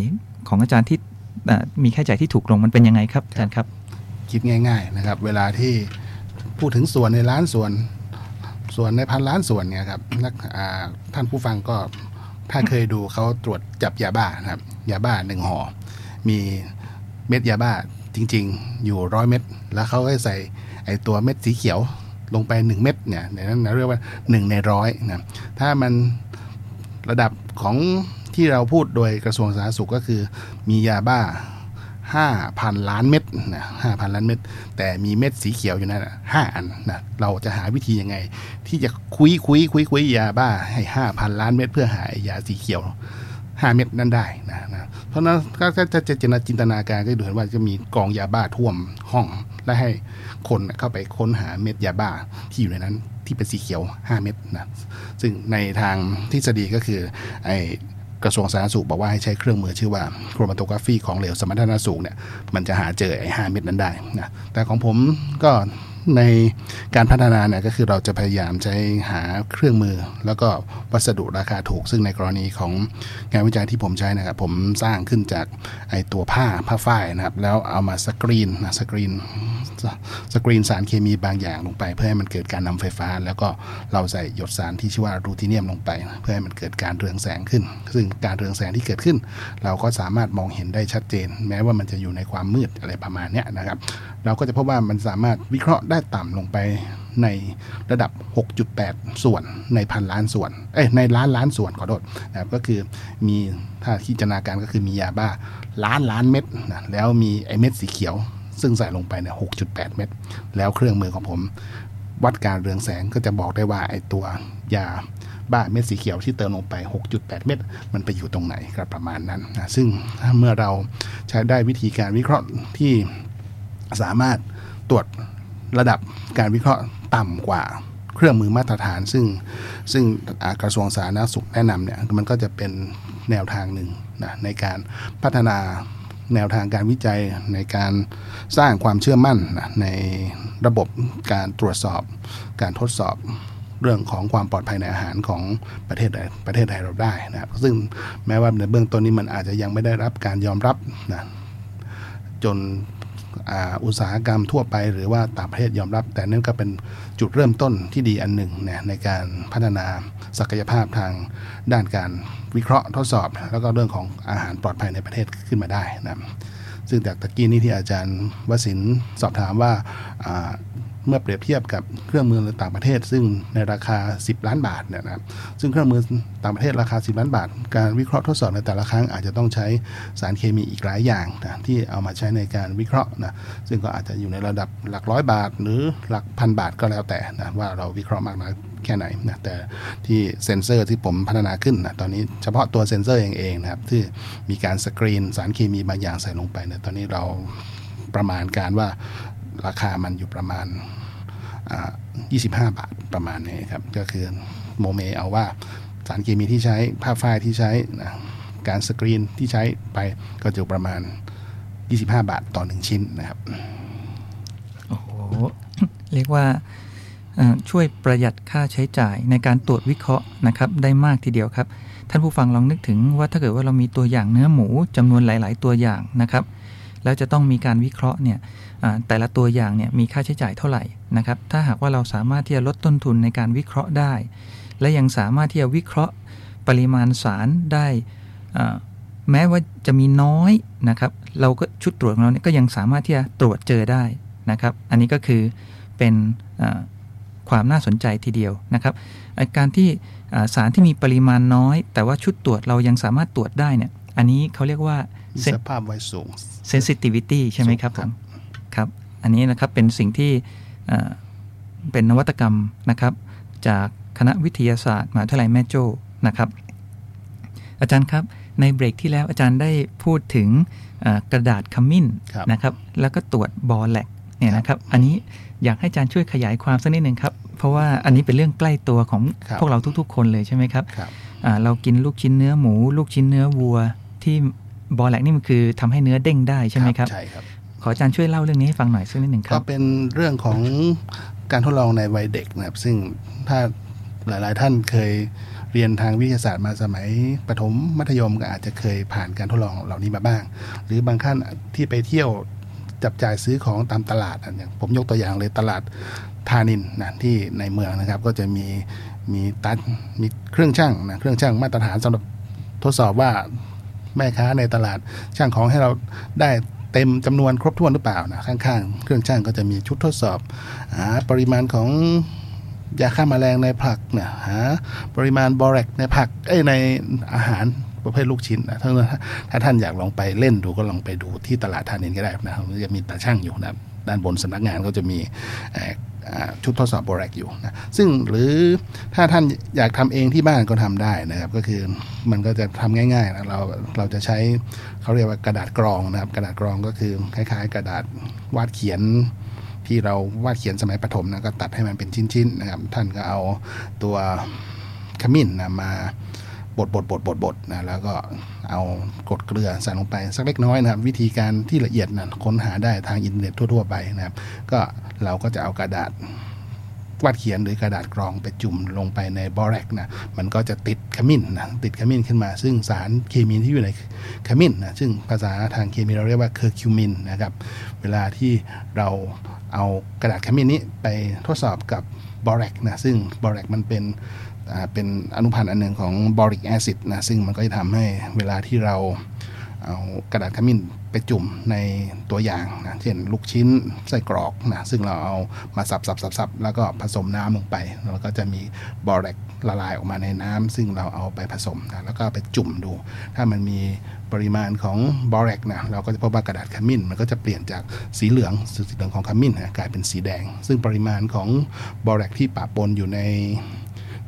ของอาจารย์ที่อ่ามีค่าใช้จ่ายที่ถูกลงมันเป็นยังไงครับอาจารย์ครับ คิดง่าย ๆนะครับ เวลาที่พูดถึงส่วนในล้านส่วน ส่วนในพันล้านส่วนเนี่ยครับนักอ่าท่านผู้ฟังก็ถ้าเคยดูเขาตรวจจับยาบ้านะครับยาบ้าหนึ่งห่อมีเม็ดยาบ้าจริง ๆ อยู่ร้อยเม็ดแล้วเขาก็ใส่ไอตัวเม็ดสีเขียวลงไปหนึ่งเม็ดเนี่ยในนั้นเรียกว่าหนึ่งในร้อยนะถ้ามัน ระดับของที่เราพูดโดยกระทรวงสาธารณสุขก็คือ มียาบ้าห้าพันล้านเม็ดนะห้าพันล้านเม็ด แต่มีเม็ดสีเขียวอยู่นั่นห้าอันนะเราจะหาวิธียังไง ที่จะคุยคุยคุยคุยยาบ้าให้ห้าพันล้านเม็ดเพื่อหายาสีเขียวห้าเม็ดนั่นได้นะนะเพราะนั้นก็ก็จะจะจินตนาการก็ดูเห็นว่าจะมีกองยาบ้าท่วมห้องและให้คนเข้าไปค้นหาเม็ดยาบ้าที่อยู่ในนั้นที่เป็นสีเขียว 5 เม็ดนะ ซึ่งในทางทฤษฎีก็คือไอกระทรวงสาธารณสุขบอกว่าให้ใช้เครื่องมือชื่อว่าโครมาโตกราฟีของเหลวสมรรถนะสูงเนี่ยมันจะหาเจอไอ้ห้าเม็ดนั้นได้นะแต่ของผมก็ ในการพัฒนาเนี่ยก็คือเราจะพยายามใช้หาเครื่องมือ แล้วก็วัสดุราคาถูก ซึ่งในกรณีของงานวิจัยที่ผมใช้นะครับ ผมสร้างขึ้นจากไอตัวผ้าผ้าฝ้ายนะครับ แล้วเอามาสกรีนนะสกรีนสกรีนสารเคมีบางอย่างลงไป เพื่อให้มันเกิดการนำไฟฟ้า แล้วก็เราใส่หยดสารที่ชื่อว่ารูทิเนียมลงไป เพื่อให้มันเกิดการเรืองแสงขึ้น ซึ่งการเรืองแสงที่เกิดขึ้น เราก็สามารถมองเห็นได้ชัดเจน แม้ว่ามันจะอยู่ในความมืดอะไรประมาณเนี้ยนะครับ เราก็จะพบว่ามันสามารถวิเคราะห์ได้ต่ำลงไปในระดับ 6.8 ส่วนในพันล้านส่วน เอ้ยในล้านล้านส่วนขอโทษนะครับก็คือมีถ้าที่จินตนาการก็คือมียาบ้าล้านล้านเม็ดนะแล้วมีไอเม็ดสีเขียว ซึ่งใส่ลงไปเนี่ย 6.8 เม็ดแล้วเครื่องมือของผม วัดการเรืองแสงก็จะบอกได้ว่าไอตัวยาบ้าเม็ดสีเขียวที่เติมลงไป 6.8 เม็ดมันไปอยู่ตรงไหนครับประมาณนั้นนะซึ่งเมื่อเราใช้ได้วิธีการวิเคราะห์ที่สามารถตรวจ ระดับการวิเคราะห์ต่ำกว่าเครื่องมือมาตรฐาน ซึ่งซึ่งกระทรวงสาธารณสุขแนะนำเนี่ยมันก็จะเป็นแนวทางหนึ่งนะในการพัฒนาแนวทางการวิจัยในการสร้างความเชื่อมั่นนะในระบบการตรวจสอบการทดสอบเรื่องของความปลอดภัยในอาหารของประเทศใดประเทศไทยเราได้นะครับ ซึ่งแม้ว่าในเบื้องต้นนี้มันอาจจะยังไม่ได้รับการยอมรับนะจน อุตสาหกรรมทั่วไป หรือว่าต่างประเทศยอมรับ แต่นั่นก็เป็นจุดเริ่มต้นที่ดีอันหนึ่งนในการพัฒนาศักยภาพทางด้านการวิเคราะห์ทดสอบ แล้วก็เรื่องของอาหารปลอดภัยในประเทศขึ้นมาได้นะซึ่งจากตะกี้นี้ที่อาจารย์วสินสอบถามว่า เมื่อเปรียบเทียบกับเครื่องมือต่างประเทศ ซึ่งในราคา 10 ล้านบาทเนี่ยนะครับซึ่งเครื่องมือต่างประเทศราคา 10 ล้านบาท การวิเคราะห์ทดสอบในแต่ละครั้งอาจจะต้องใช้สารเคมีอีกหลายอย่างนะที่เอามาใช้ในการวิเคราะห์นะซึ่งก็อาจจะอยู่ในระดับหลักร้อยบาท หรือหลักพันบาทก็แล้วแต่นะว่าเราวิเคราะห์มากน้อยแค่ไหนนะแต่ที่เซ็นเซอร์ที่ผมพัฒนาขึ้นนะตอนนี้เฉพาะตัวเซ็นเซอร์เองเองนะครับที่มีการสกรีนสารเคมีบางอย่างใส่ลงไปเนี่ยตอนนี้เราประมาณการว่า ราคามันอยู่ประมาณ 25 บาทประมาณนี้ครับ ก็คือโมเมเอาว่าสารเคมีที่ใช้ผ้าฝ้ายที่ใช้นะการสกรีนที่ใช้ไปก็จะประมาณ 25 บาทต่อ1ชิ้นนะครับ โอ้โห เรียกว่าช่วยประหยัดค่าใช้จ่ายในการตรวจวิเคราะห์นะครับ ได้มากทีเดียวครับ ท่านผู้ฟังลองนึกถึงว่าถ้าเกิดว่าเรามีตัวอย่างเนื้อหมูจำนวนหลาย ๆ ตัวอย่างนะครับ แล้วจะต้องมีการวิเคราะห์เนี่ย แต่ละตัวอย่างเนี่ยมีค่าใช้จ่ายเท่าไหร่นะครับ ถ้าหากว่าเราสามารถที่จะลดต้นทุนในการวิเคราะห์ได้ และยังสามารถที่จะวิเคราะห์ปริมาณสารได้อ่าแม้ว่าจะมีน้อยนะครับ เราก็ชุดตรวจของเราเนี่ยก็ยังสามารถที่จะตรวจเจอได้นะครับ อันนี้ก็คือเป็นอ่าความน่าสนใจทีเดียวนะครับไอ้การที่อ่าสารที่มีปริมาณน้อย แต่ว่าชุดตรวจเรายังสามารถตรวจได้เนี่ย อันนี้เขาเรียกว่ามีสภาพไว้สูง sensitivity ใช่ไหมครับคผรับมครับ อันนี้นะครับเป็นสิ่งที่เอ่อเป็นนวัตกรรมนะครับ จากคณะวิทยาศาสตร์มหาวิทยาลัยแม่โจ้นะครับ อาจารย์ครับในเบรกที่แล้วอาจารย์ได้พูดถึงเอ่อกระดาษขมิ้นครับนะครับ แล้วก็ตรวจบอแลกเนี่ยนะครับ อันนี้อยากให้อาจารย์ช่วยขยายความสักนิดหนึ่งครับ เพราะว่าอันนี้เป็นเรื่องใกล้ตัวของครับพวกเราทุก ๆ คนเลยใช่ไหมครับครับอ่าเรากินลูกชิ้นเนื้อหมู ลูกชิ้นเนื้อวัวที่บอแลกนี่มันคือทำให้เนื้อเด้งได้ใช่ไหมครับใช่ครับข ออาจารย์ช่วยเล่าเรื่องนี้ให้ฟังหน่อยสักนิดหนึ่งครับก็เป็นเรื่องของการทดลองในวัยเด็กนะครับ ซึ่งถ้าหลาย ๆ ท่านเคยเรียนทางวิทยาศาสตร์มาสมัยประถมมัธยมก็อาจจะเคยผ่านการทดลองเหล่านี้มาบ้าง หรือบางท่านที่ไปเที่ยวจับจ่ายซื้อของตามตลาดอะอย่างผมยกตัวอย่างเลยตลาดทานินนะที่ในเมืองนะครับ ก็จะมีมีตัดมีเครื่องช่างนะเครื่องช่างมาตรฐานสำหรับทดสอบว่าแม่ค้าในตลาดช่างของให้เราได้ เต็มจำนวนครบถ้วนหรือเปล่านะข้างๆ เครื่องช่างก็จะมีชุดทดสอบหาปริมาณของยาฆ่าแมลงในผักเนี่ยหาปริมาณบอแรกในผักเอ้ในอาหารประเภทลูกชิ้นนะถ้าถ้าท่านอยากลองไปเล่นดูก็ลองไปดูที่ตลาดทานินก็ได้นะครับจะมีตาช่างอยู่นะด้านบนสำนักงานก็จะมีเชุดทดสอบบอแรกอยู่นะซึ่งหรือถ้าท่านอยากทำเองที่บ้านก็ทำได้นะครับ ก็คือมันก็จะทำง่ายๆนะเราเราจะใช้เขาเรียกว่ากระดาษกรองนะครับ กระดาษกรองก็คือคล้าย ๆ กระดาษวาดเขียนที่เราวาดเขียนสมัยประถมนะก็ตัดให้มันเป็นชิ้นๆนะครับ ท่านก็เอาตัวขมิ้นนะมาบดบดบดบดบดนะแล้วก็เอากรดเกลือใส่ลงไปสักเล็กน้อยนะครับ วิธีการที่ละเอียดนะค้นหาได้ทางอินเทอร์เน็ตทั่ว ๆ ไปนะครับ ก็ เราก็จะเอากระดาษวาดเขียนหรือกระดาษกรองไปจุ่มลงไปในบ่อแรกนะมันก็จะติดขมิ้นนะติดขมิ้นขึ้นมา ซึ่งสารเคมีที่อยู่ในขมิ้นนะซึ่งภาษาทางเคมีเราเรียกว่าเคอร์คิวมินนะครับเวลาที่เราเอากระดาษขมิ้นนี้ไปทดสอบกับบอแรกนะซึ่งบอแรกมันเป็นเป็นอนุพันธ์อันหนึ่งของบอริกแอซิดนะซึ่งมันก็จะทำให้เวลาที่เราเอากระดาษขมิ้น ไปจุ่มในตัวอย่างนะเช่นลูกชิ้นไส้กรอกนะซึ่งเราเอามาสับสับสับสับแล้วก็ผสมน้ำลงไป แล้วก็จะมีบอแรกละลายออกมาในน้ำซึ่งเราเอาไปผสมนะแล้วก็ไปจุ่มดู ถ้ามันมีปริมาณของบอแรกนะเราก็จะพบว่ากระดาษขมิ้น มันก็จะเปลี่ยนจากสีเหลืองสีเหลืองของขมิ้นนะกลายเป็นสีแดง ซึ่งปริมาณของบอแรกที่ปะปนอยู่ใน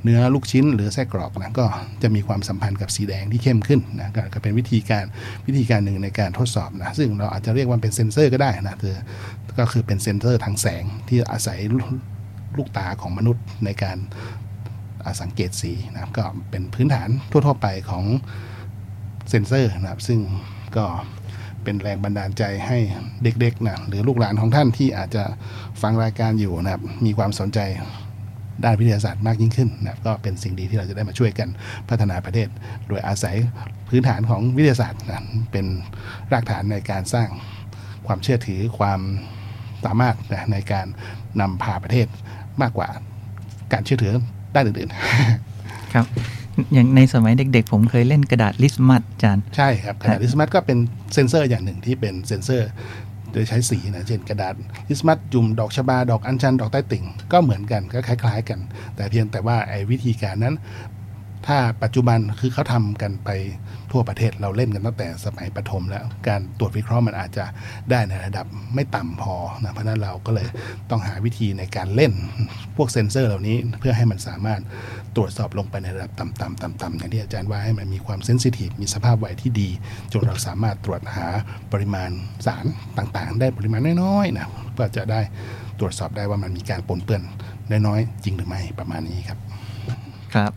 เนื้อลูกชิ้นหรือไส้กรอกนะก็จะมีความสัมพันธ์กับสีแดงที่เข้มขึ้นนะก็ก็เป็นวิธีการวิธีการหนึ่งในการทดสอบนะซึ่งเราอาจจะเรียกว่าเป็นเซ็นเซอร์ก็ได้นะคือก็คือเป็นเซ็นเซอร์ทางแสงที่อาศัยลูกตาของมนุษย์ในการาสังเกตสีนะก็เป็นพื้นฐานทั่วๆไปของเซ็นเซอร์นะครับซึ่งก็เป็นแรงบันดาลใจให้เด็กๆนะหรือลูกหลานของท่านที่อาจจะฟังรายการอยู่นะครับมีความสนใจ ด้านวิทยาศาสตร์มากยิ่งขึ้นนะครับก็เป็นสิ่งดีที่เราจะได้มาช่วยกันพัฒนาประเทศ โดยอาศัยพื้นฐานของวิทยาศาสตร์นะเป็นรากฐานในการสร้างความเชื่อถือความสามารถนะในการนำพาประเทศมากกว่าการเชื่อถือด้านอื่นๆครับอย่างในสมัยเด็กๆ ผมเคยเล่นกระดาษลิตมัสอาจารย์ใช่ครับ กระดาษลิตมัสก็เป็นเซนเซอร์อย่างหนึ่งที่เป็นเซนเซอร์ โดยใช้สีนะเช่นกระดาษลิตมัสจุ่มดอกชบา ดอกอัญชัน ดอกต้อยติ่ง ก็เหมือนกันก็คล้าย ๆ กัน แต่เพียงแต่ว่าไอ้วิธีการนั้น ถ้าปัจจุบันคือเขาทำกันไปทั่วประเทศเราเล่นกันตั้งแต่สมัยประถมแล้ว การตรวจวิเคราะห์มันอาจจะได้ในระดับไม่ต่ำพอนะเพราะนั้นเราก็เลยต้องหาวิธีในการเล่นพวกเซ็นเซอร์เหล่านี้เพื่อให้มันสามารถตรวจสอบลงไปในระดับต่ำๆต่ำๆอย่างที่อาจารย์ว่าให้มันมีความเซนซิทีฟมีสภาพไหวที่ดี จนเราสามารถตรวจหาปริมาณสารต่างๆ ได้ปริมาณน้อยๆนะก็จะได้ตรวจสอบได้ว่ามันมีการปนเปื้อนน้อยๆจริงหรือไม่ประมาณนี้ครับ ครับ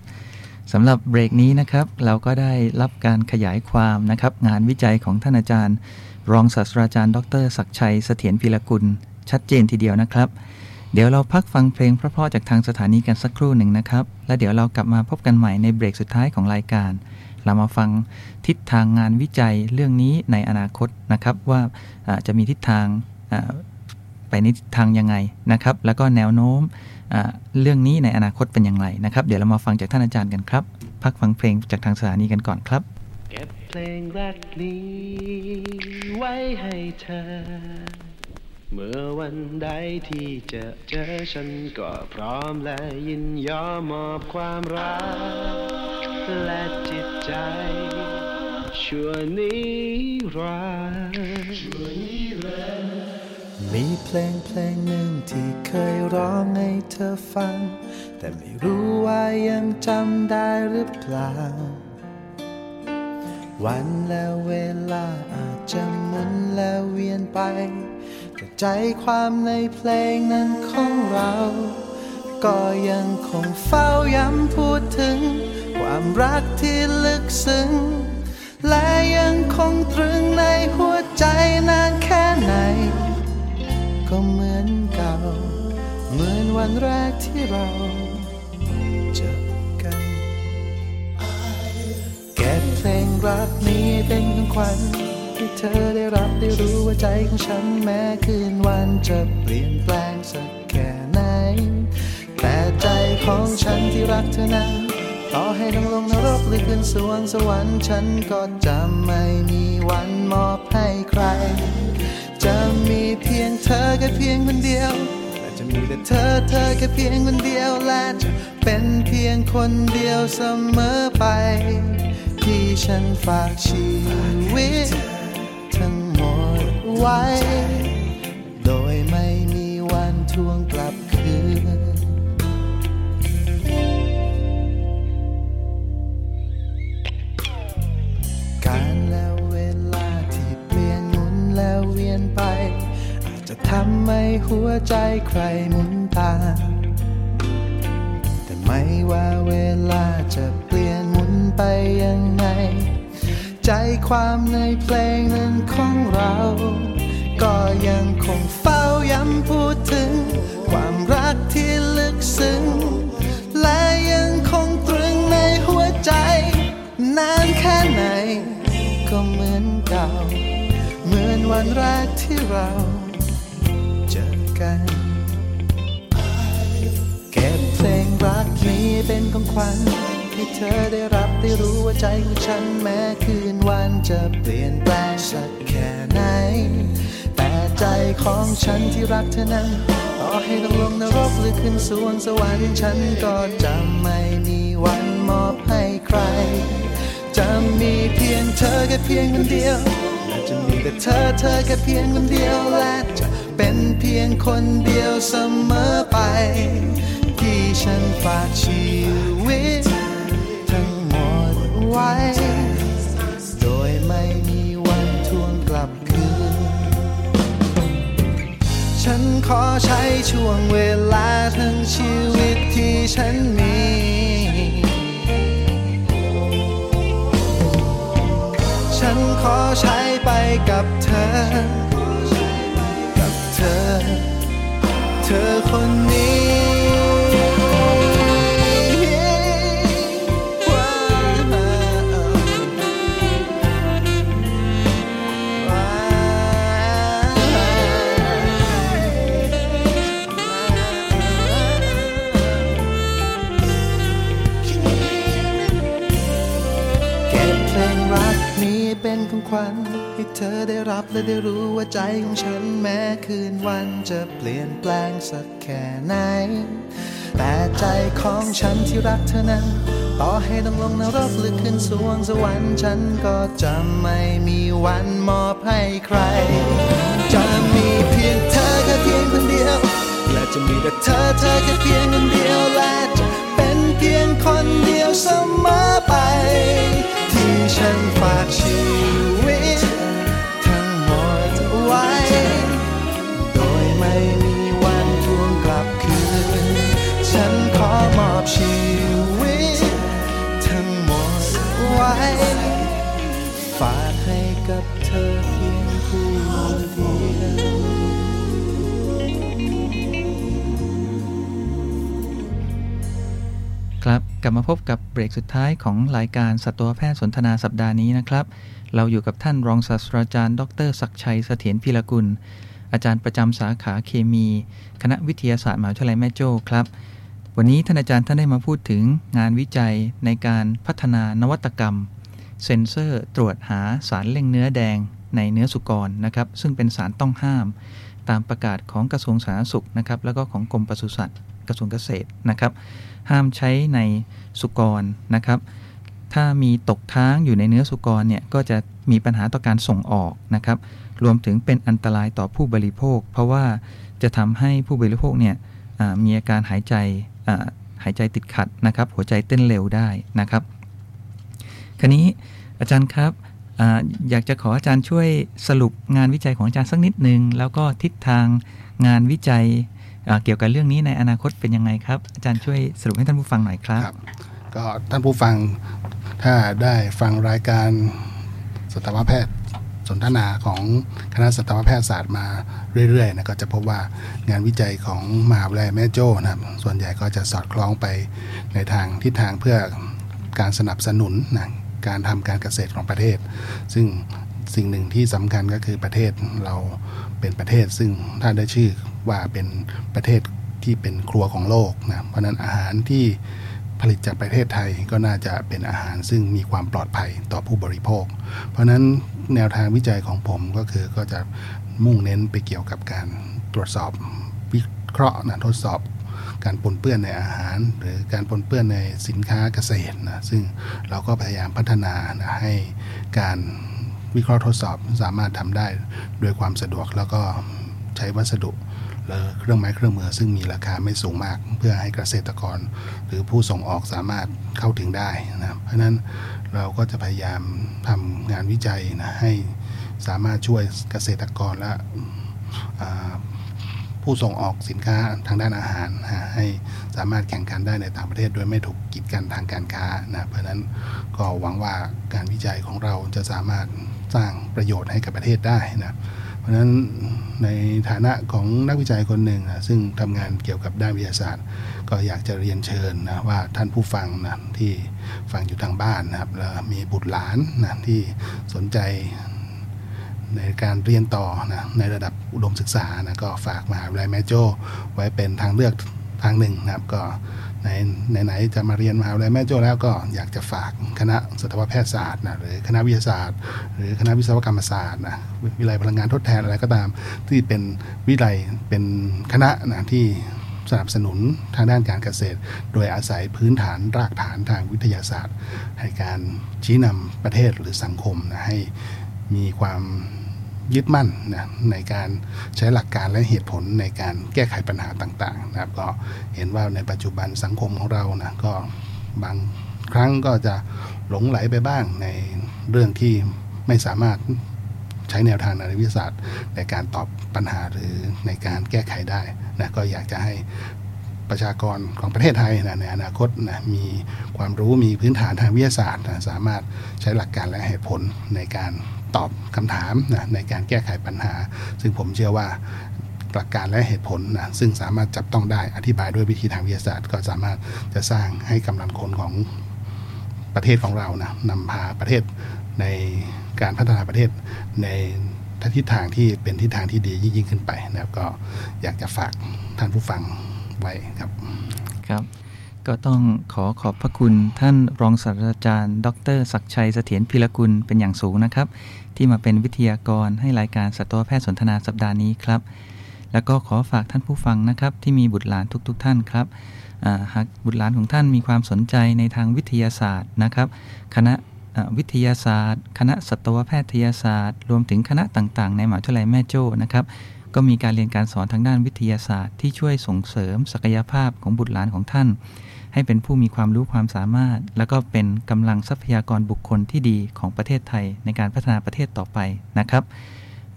สำหรับเบรกนี้นะครับเราก็ได้รับการขยายความนะครับ งานวิจัยของท่านอาจารย์ รองศาสตราจารย์ ดรศักชัยเสถียรพิรกุล ชัดเจนทีเดียวนะครับ เดี๋ยวเราพักฟังเพลงเพราะๆจากทางสถานีกันสักครู่หนึ่งนะครับ แล้วเดี๋ยวเรากลับมาพบกันใหม่ในเบรกสุดท้ายของรายการ เรามาฟังทิศทางงานวิจัยเรื่องนี้ในอนาคตนะครับว่าจะมีทิศทางไปในทิศทางยังไงนะครับ แล้วก็แนวโน้ม เรื่องนี้ในอนาคตเป็นอย่างไรนะครับ เดี๋ยวเรามาฟังจากท่านอาจารย์กันครับ พักฟังเพลงจากทางสถานีกันก่อนครับเก็บเพลงรักนี้ไว้ให้เธอ เมื่อวันใดที่จะเจอฉันก็พร้อมและยินยอมมอบความรัก และจิตใจ ชั่วนิรันดร์ มีเพลงเพลงหนึ่งที่เคยร้องให้เธอฟัง แต่ไม่รู้ว่ายังจำได้หรือเปล่า วันและเวลาอาจจะหมุนและเวียนไป แต่ใจความในเพลงนั้นของเรา ก็ยังคงเฝ้าย้ำพูดถึง ความรักที่ลึกซึ้ง และยังคงตรึงในหัวใจนานแค่ไหน ก็เหมือนเก่า เหมือนวันแรกที่เราเจอกันเก็บเพลงรักนี้เป็นของขวัญให้เธอได้รับได้รู้ว่าใจของฉันแม้คืนวันจะเปลี่ยนแปลงสักแค่ไหน แต่ใจของฉันที่รักเธอนั้นต่อให้ต้องลงนรกหรือขึ้นสวงสวรรค์ฉันก็จะไม่มีวันมอบให้ใคร จะมีเพียง เธอแค่เพียงคนเดียว และจะมีแต่เธอเธอแค่เพียงคนเดียว และจะเป็นเพียงคนเดียวเสมอไป ที่ฉันฝากชีวิตทั้งหมดไว้ โดยไม่มีวันทวงกลับคืนการและเวลาที่เปลี่ยนหมุนแล้วเวียนไปำให้หัวใจใครหมุนตามแต่ไม่ว่าเวลาจะเปลี่ยนหมุนไปยังไง ใจความในเพลงนั้นของเรา ก็ยังคงเฝ้าย้ำพูดถึง ความรักที่ลึกซึ้ง และยังคงตรึงในหัวใจ นานแค่ไหน ก็เหมือนเก่า เหมือนวันแรกที่เรา กัน เก็บเพลงรักนี้เป็นของขวัญให้เธอได้รับได้รู้ว่าใจของฉันแม้คืนวันจะเปลี่ยนแปลงสักแค่ไหน แต่ใจของฉันที่รักเธอนั้นต่อให้ต้องลงนรกหรือขึ้นสวงสวรรค์ฉันก็จะไม่มีวันมอบให้ใคร จะมีเพียงเธอแค่เพียงคนเดียวและจะมีแต่เธอเธอแค่เพียงคนเดียวและจะ เป็นเพียงคนเดียวเสมอไป ที่ฉันฝากชีวิต ทั้งหมดไว้ โดยไม่มีวันทวงกลับคืน ฉันขอใช้ช่วงเวลาทั้งชีวิตที่ฉันมีฉันขอใช้ไปกับเธอ อ เธอคนนี้ว้าว่าเก็บเพลงรักนี้เป็นของขวัญให้เธอได้รับและได้รู้ว่าใจของฉัน ม้คืนวันจะเปลี่ยนแปลงสักแค่ไหน แต่ใจของฉันที่รักเธอนั้น ต่อให้ต้องลงนรกหรือขึ้นสวงสวรรค์ฉันก็จะไม่มีวันมอบให้ใคร จะมีเพียงเธอแค่เพียงคนเดียว และจะมีแต่เธอเธอแค่เพียงคนเดียวและจะเป็นเพียงคนเดียวเสมอไป ที่ฉันฝากชีวิต อบชีวิต ทั้งหมดไว้ ฝากให้กับเธอเพียงผู้เดียวครับกลับมาพบกับเบรกสุดท้ายของรายการสัตวแพทย์สนทนาสัปดาห์นี้นะครับ เราอยู่กับท่านรองศาสตราจารย์ ดรศักชัยเสถียรพิรกุล อาจารย์ประจำสาขาเคมี คณะวิทยาศาสตร์มหาวิทยาลัยแม่โจ้ครับ วันนี้ท่านอาจารย์ท่านได้มาพูดถึงงานวิจัยในการพัฒนานวัตกรรม เซ็นเซอร์ตรวจหาสารเล่งเนื้อแดงในเนื้อสุกรนะครับ ซึ่งเป็นสารต้องห้าม ตามประกาศของกระทรวงสาธารณสุขนะครับ แล้วก็ของกรมปศุสัตว์กระทรวงเกษตรนะครับ ห้ามใช้ในสุกรนะครับ ถ้ามีตกค้างอยู่ในเนื้อสุกรเนี่ยก็จะมีปัญหาต่อการส่งออกนะครับ รวมถึงเป็นอันตรายต่อผู้บริโภค เพราะว่าจะทำให้ผู้บริโภคเนี่ยมีอาการหายใจ หายใจติดขัดนะครับ หัวใจเต้นเร็วได้นะครับ คราวนี้อาจารย์ครับออยากจะขออาจารย์ช่วยสรุปงานวิจัยของอาจารย์สักนิดหนึ่งแล้วก็ทิศทางงานวิจัยเกี่ยวกับเรื่องนี้ในอนาคตเป็นยังไงครับ อาจารย์ช่วยสรุปให้ท่านผู้ฟังหน่อยครับรบก็ท่านผู้ฟังถ้าได้ฟังรายการสัตวแพทย์ สนทนาของคณะสัตวแพทยศาสตร์มาเรื่อยๆนะก็จะพบว่างานวิจัยของมหาวิทยาลัยแม่โจ้นะครับส่วนใหญ่ก็จะสอดคล้องไปในทางทิศทางเพื่อการสนับสนุนนะการทำการเกษตรของประเทศ ซึ่งสิ่งหนึ่งที่สำคัญก็คือประเทศเราเป็นประเทศ ซึ่งถ้าได้ชื่อว่าเป็นประเทศที่เป็นครัวของโลกนะเพราะนั้นอาหารที่ ผลิตจากประเทศไทยก็น่าจะเป็นอาหารซึ่งมีความปลอดภัยต่อผู้บริโภค เพราะฉะนั้นแนวทางวิจัยของผมก็คือก็จะมุ่งเน้นไปเกี่ยวกับการตรวจสอบวิเคราะห์นะทดสอบการปนเปื้อนในอาหาร หรือการปนเปื้อนในสินค้าเกษตรนะซึ่งเราก็พยายามพัฒนานะให้การวิเคราะห์ทดสอบสามารถทำได้ด้วยความสะดวกแล้วก็ใช้วัสดุ เครื่องไม้เครื่องมือซึ่งมีราคาไม่สูงมาก เพื่อให้เกษตรกร หรือผู้ส่งออกสามารถเข้าถึงได้นะเพราะฉะนั้นเราก็จะพยายามทำงานวิจัยนะให้สามารถช่วยเกษตรกรและผู้ส่งออกสินค้าทางด้านอาหารนะให้สามารถแข่งขันได้ในต่างประเทศ โดยไม่ถูกกีดกันทางการค้านะเพราะนั้นก็หวังว่าการวิจัยของเราจะสามารถสร้างประโยชน์ให้กับประเทศได้นะ เพราะฉะนั้นในฐานะของนักวิจัยคนหนึ่งนะซึ่งทำงานเกี่ยวกับด้านวิทยาศาสตร์ ก็อยากจะเรียนเชิญนะว่าท่านผู้ฟังนะที่ฟังอยู่ทางบ้านนะครับแล้วมีบุตรหลานนะที่สนใจในการเรียนต่อนะในระดับอุดมศึกษานะก็ฝากมหาวิทยาลัยแมโจ้ไว้เป็นทางเลือกทางหนึ่งนะครับก็ ในไหนจะมาเรียนมหาวิทยาลัยแม่โจ้แล้วก็อยากจะฝากคณะสัตวแพทยศาสตร์นะหรือคณะวิทยาศาสตร์ หรือคณะวิศวกรรมศาสตร์นะวิทยาลัยพลังงานทดแทนอะไรก็ตาม ที่เป็นวิทยาลัยเป็นคณะนะที่สนับสนุนทางด้านการเกษตร โดยอาศัยพื้นฐานรากฐานทางวิทยาศาสตร์ ให้การชี้นำประเทศหรือสังคมนะให้มีความ ยึดมั่นนะในการใช้หลักการและเหตุผลในการแก้ไขปัญหาต่างๆนะครับก็เห็นว่าในปัจจุบันสังคมของเรานะก็บางครั้งก็จะหลงไหลไปบ้างในเรื่องที่ไม่สามารถใช้แนวทางในวิทยาศาสตร์ ในการตอบปัญหาหรือในการแก้ไขได้นะก็อยากจะให้ประชากรของประเทศไทยนะในอนาคตนะมีความรู้มีพื้นฐานทางวิทยาศาสตร์นะสามารถใช้หลักการและเหตุผลในการ ตอบคำถามนะในการแก้ไขปัญหา ซึ่งผมเชื่อว่าหลักการและเหตุผลนะซึ่งสามารถจับต้องได้อธิบายด้วยวิธีทางวิทยาศาสตร์ ก็สามารถจะสร้างให้กำลังคนของประเทศของเรานะนำพาประเทศในการพัฒนาประเทศในทิศทางที่เป็นทิศทางที่ดียิ่งขึ้นไปนะครับก็อยากจะฝากท่านผู้ฟังไว้ครับครับก็ต้องขอขอบพระคุณท่านรองศาสตราจารย์ ดรศักชัยเสถียรพิรกุลเป็นอย่างสูงนะครับ ที่มาเป็นวิทยากรให้รายการสัตวแพทย์สนทนาสัปดาห์นี้ครับ แล้วก็ขอฝากท่านผู้ฟังนะครับ ที่มีบุตรหลานทุกๆทท่านครับหากบุตรหลานของท่านมีความสนใจในทางวิทยาศาสตร์นะครับ คณะวิทยาศาสตร์ คณะสัตวแพทยศาสตร์ รวมถึงคณะต่างๆ ในมหาวิทยาลัยแม่โจ้นะครับก็มีการเรียนการสอนทางด้านวิทยาศาสตร์ ที่ช่วยส่งเสริมศักยภาพของบุตรหลานของท่าน ให้เป็นผู้มีความรู้ความสามารถ แล้วก็เป็นกำลังทรัพยากรบุคคลที่ดีของประเทศไทยในการพัฒนาประเทศต่อไปนะครับ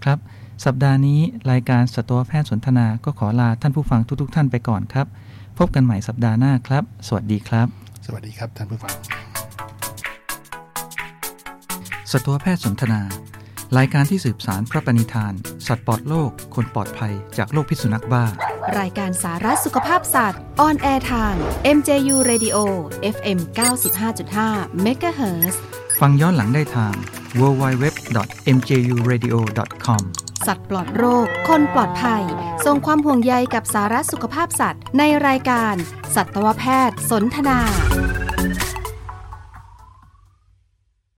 ครับสัปดาห์นี้รายการสัตวแพทย์สนทนาก็ขอลาท่านผู้ฟังทุกๆท่านไปก่อนครับ พบกันใหม่สัปดาห์หน้าครับ สวัสดีครับ สวัสดีครับท่านผู้ฟังสัตวแพทย์สนทนา รายการที่สืบสารพระปณิธาน สัตว์ปลอดโลก คนปลอดภัยจากโรคพิษสุนัขบ้า รายการสาระสุขภาพสัตว์ออนแอร์ทาง MJU Radio FM 95.5 MHz ฟังย้อนหลังได้ทาง www.mjuradio.com สัตว์ปลอดโรค คนปลอดภัย ส่งความห่วงใยกับสาระสุขภาพสัตว์ในรายการ สัตวแพทย์สนทนา